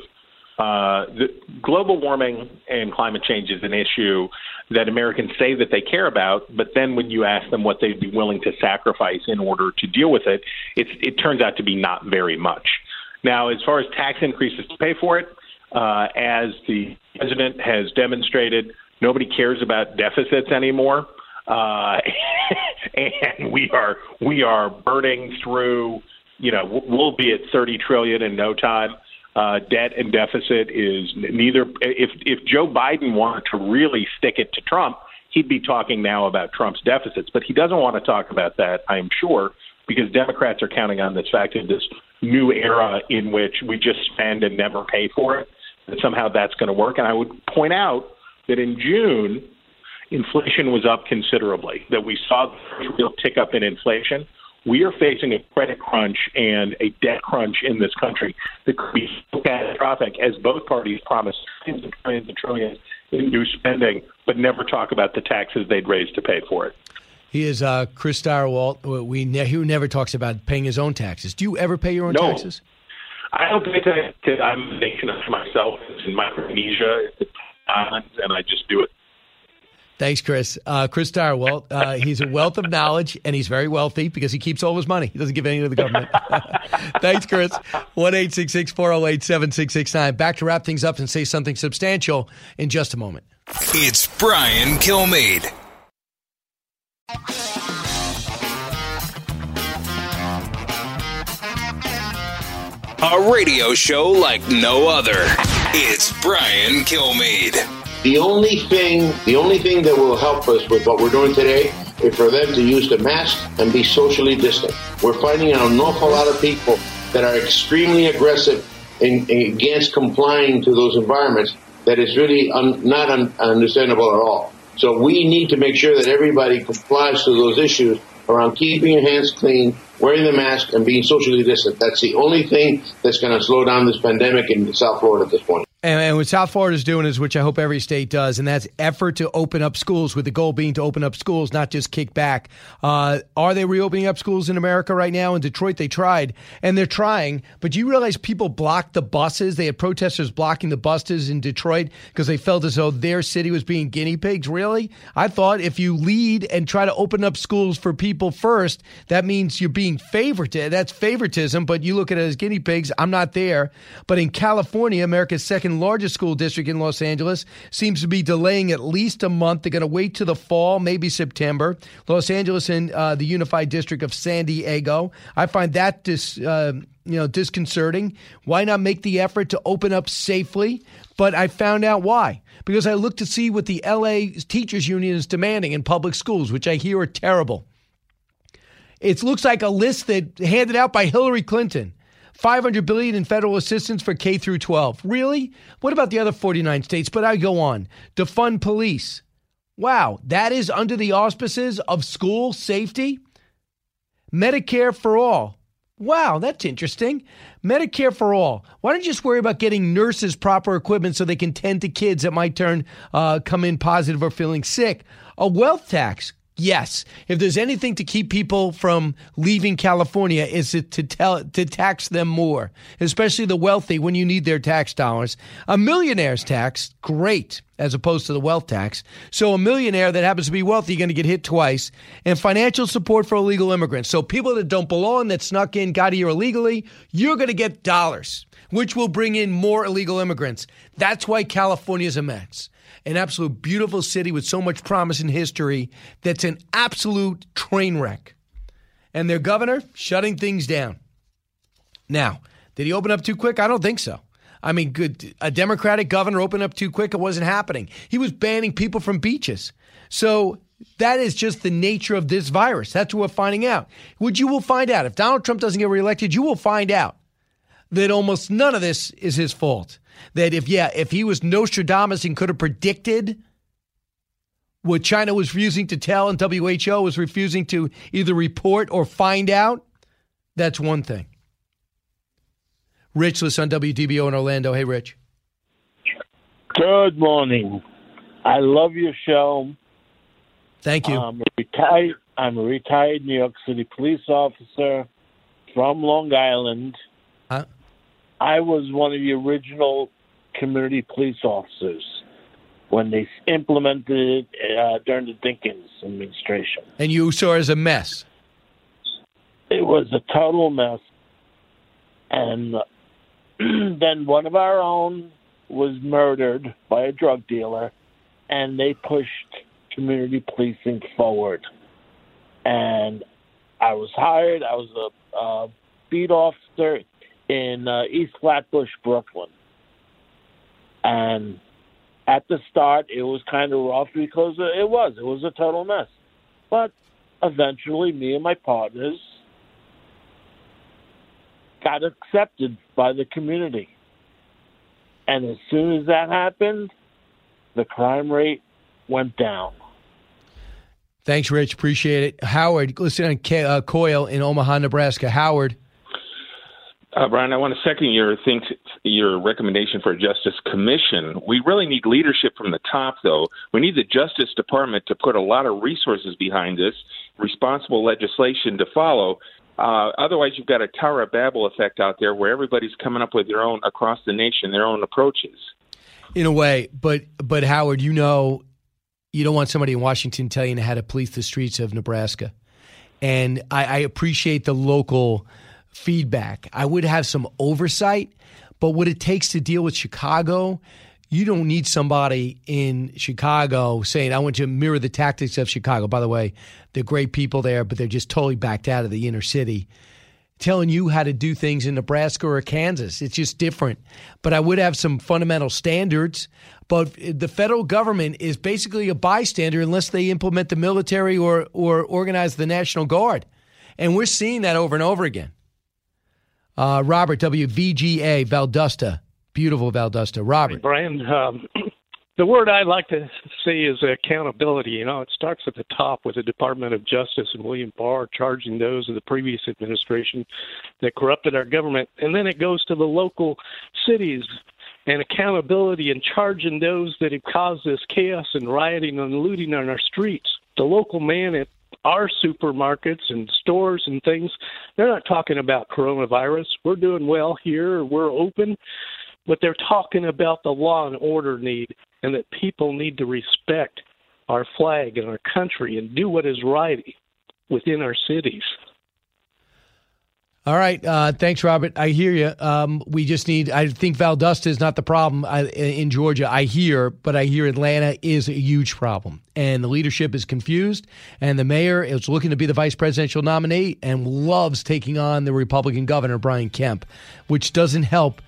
uh, the global warming and climate change is an issue that Americans say that they care about, but then when you ask them what they'd be willing to sacrifice in order to deal with it, it's, it turns out to be not very much. Now, as far as tax increases to pay for it, uh, as the president has demonstrated, nobody cares about deficits anymore. Uh, <laughs> and we are we are burning through. You know, we'll be at 30 trillion in no time. Uh, debt and deficit is neither. If if Joe Biden wanted to really stick it to Trump, he'd be talking now about Trump's deficits. But he doesn't want to talk about that, I'm sure, because Democrats are counting on this fact of this new era in which we just spend and never pay for it. That somehow that's going to work. And I would point out that in June, inflation was up considerably, that we saw the real tick up in inflation. We are facing a credit crunch and a debt crunch in this country that could be so catastrophic as both parties promise trillions and trillions and trillions in new spending, but never talk about the taxes they'd raise to pay for it. He is uh, Chris Stirewalt. We ne- he never talks about paying his own taxes. Do you ever pay your own no. taxes? I don't pay taxes. I'm a nation of myself. It's in Micronesia. It's islands, and I just do it. Thanks, Chris. Uh, Chris Stirewalt, uh, he's a wealth of knowledge, and he's very wealthy because he keeps all his money. He doesn't give any to the government. <laughs> Thanks, Chris. One eight six six four zero eight seven six six nine. Back to wrap things up and say something substantial in just a moment. It's Brian Kilmeade. A radio show like no other. It's Brian Kilmeade. The only thing, the only thing that will help us with what we're doing today is for them to use the mask and be socially distant. We're finding an awful lot of people that are extremely aggressive in, in against complying to those environments that is really un, not un, understandable at all. So we need to make sure that everybody complies to those issues around keeping your hands clean, wearing the mask, and being socially distant. That's the only thing that's going to slow down this pandemic in South Florida at this point. And, and what South Florida is doing is, which I hope every state does, and that's effort to open up schools, with the goal being to open up schools, not just kick back. Uh, are they reopening up schools in America right now? In Detroit, they tried, and they're trying. But do you realize people blocked the buses? They had protesters blocking the buses in Detroit because they felt as though their city was being guinea pigs. Really? I thought if you lead and try to open up schools for people first, that means you're being favored. That's favoritism, but you look at it as guinea pigs. I'm not there. But in California, America's second largest school district in Los Angeles, seems to be delaying at least a month. They're going to wait to the fall, maybe September. Los Angeles and uh, the Unified District of San Diego. I find that dis, uh, you know disconcerting. Why not make the effort to open up safely? But I found out why because I looked to see what the LA Teachers Union is demanding in public schools, which I hear are terrible. It looks like a list that handed out by Hillary Clinton. 500 billion in federal assistance for K through 12. Really? What about the other 49 states? But I go on. Defund police. Wow, that is under the auspices of school safety? Medicare for all. Wow, that's interesting. Medicare for all. Why don't you just worry about getting nurses proper equipment so they can tend to kids that might turn uh, come in positive or feeling sick? A wealth tax. Yes, if there's anything to keep people from leaving California, is it to tell to tax them more, especially the wealthy when you need their tax dollars. A millionaire's tax, great, as opposed to the wealth tax. So a millionaire that happens to be wealthy, you're going to get hit twice. And financial support for illegal immigrants. So people that don't belong, that snuck in, got here illegally, you're going to get dollars, which will bring in more illegal immigrants. That's why California is a mess an absolute beautiful city with so much promise and history that's an absolute train wreck. And their governor shutting things down. Now, did he open up too quick? I don't think so. I mean, good. A Democratic governor opened up too quick. It wasn't happening. He was banning people from beaches. So that is just the nature of this virus. That's what we're finding out. Which you will find out. If Donald Trump doesn't get reelected, you will find out that almost none of this is his fault that if yeah, if he was Nostradamus and could have predicted what China was refusing to tell and WHO was refusing to either report or find out, that's one thing. Rich listen on WDBO in Orlando. Hey, Rich. Good morning. I love your show. Thank you. I'm a retired, I'm a retired New York City police officer from Long Island. I was one of the original community police officers when they implemented it uh, during the Dinkins administration. And you saw it as a mess. It was a total mess. And <clears throat> then one of our own was murdered by a drug dealer, and they pushed community policing forward. And I was hired. I was a uh, beat officer in uh, East Flatbush, Brooklyn. And at the start, it was kind of rough because it was. It was a total mess. But eventually, me and my partners got accepted by the community. And as soon as that happened, the crime rate went down. Thanks, Rich. Appreciate it. Howard, listen on K- uh, KOIL in Omaha, Nebraska. Howard. Uh, Brian, I want to second your think your recommendation for a justice commission. We really need leadership from the top, though. We need the Justice Department to put a lot of resources behind this, responsible legislation to follow. Uh, otherwise, you've got a Tower of Babel effect out there where everybody's coming up with their own across the nation, their own approaches. In a way, but but Howard, you know, you don't want somebody in Washington telling you how to police the streets of Nebraska, and I, I appreciate the local feedback. I would have some oversight, but what it takes to deal with Chicago, you don't need somebody in Chicago saying, I want to mirror the tactics of Chicago. By the way, they're great people there, but they're just totally backed out of the inner city. Telling you how to do things in Nebraska or Kansas. It's just different. But I would have some fundamental standards. But the federal government is basically a bystander unless they implement the military or, or organize the National Guard. And we're seeing that over and over again. Uh, Robert WVGA Valdosta, beautiful Valdosta. Robert, Brian, um, <clears throat> the word I'd like to see is accountability. You know, it starts at the top with the Department of Justice and William Barr charging those of the previous administration that corrupted our government, and then it goes to the local cities and accountability and charging those that have caused this chaos and rioting and looting on our streets. The local man at our supermarkets and stores and things, they're not talking about coronavirus. We're doing well here, we're open, but they're talking about the law and order need and that people need to respect our flag and our country and do what is right within our cities. All right. Uh, thanks, Robert. I hear you. Um, we just need, I think Valdosta is not the problem I, in Georgia. I hear, but I hear Atlanta is a huge problem. And the leadership is confused. And the mayor is looking to be the vice presidential nominee and loves taking on the Republican governor, Brian Kemp, which doesn't help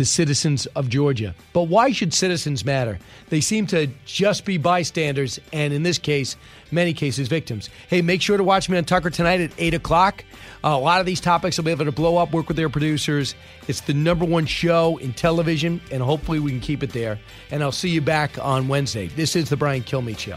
the citizens of Georgia. But why should citizens matter? They seem to just be bystanders, and in this case, many cases, victims. Hey, make sure to watch me on Tucker tonight at 8 o'clock. Uh, a lot of these topics will be able to blow up, work with their producers. It's the number one show in television, and hopefully we can keep it there. And I'll see you back on Wednesday. This is the Brian Kilmeade Show.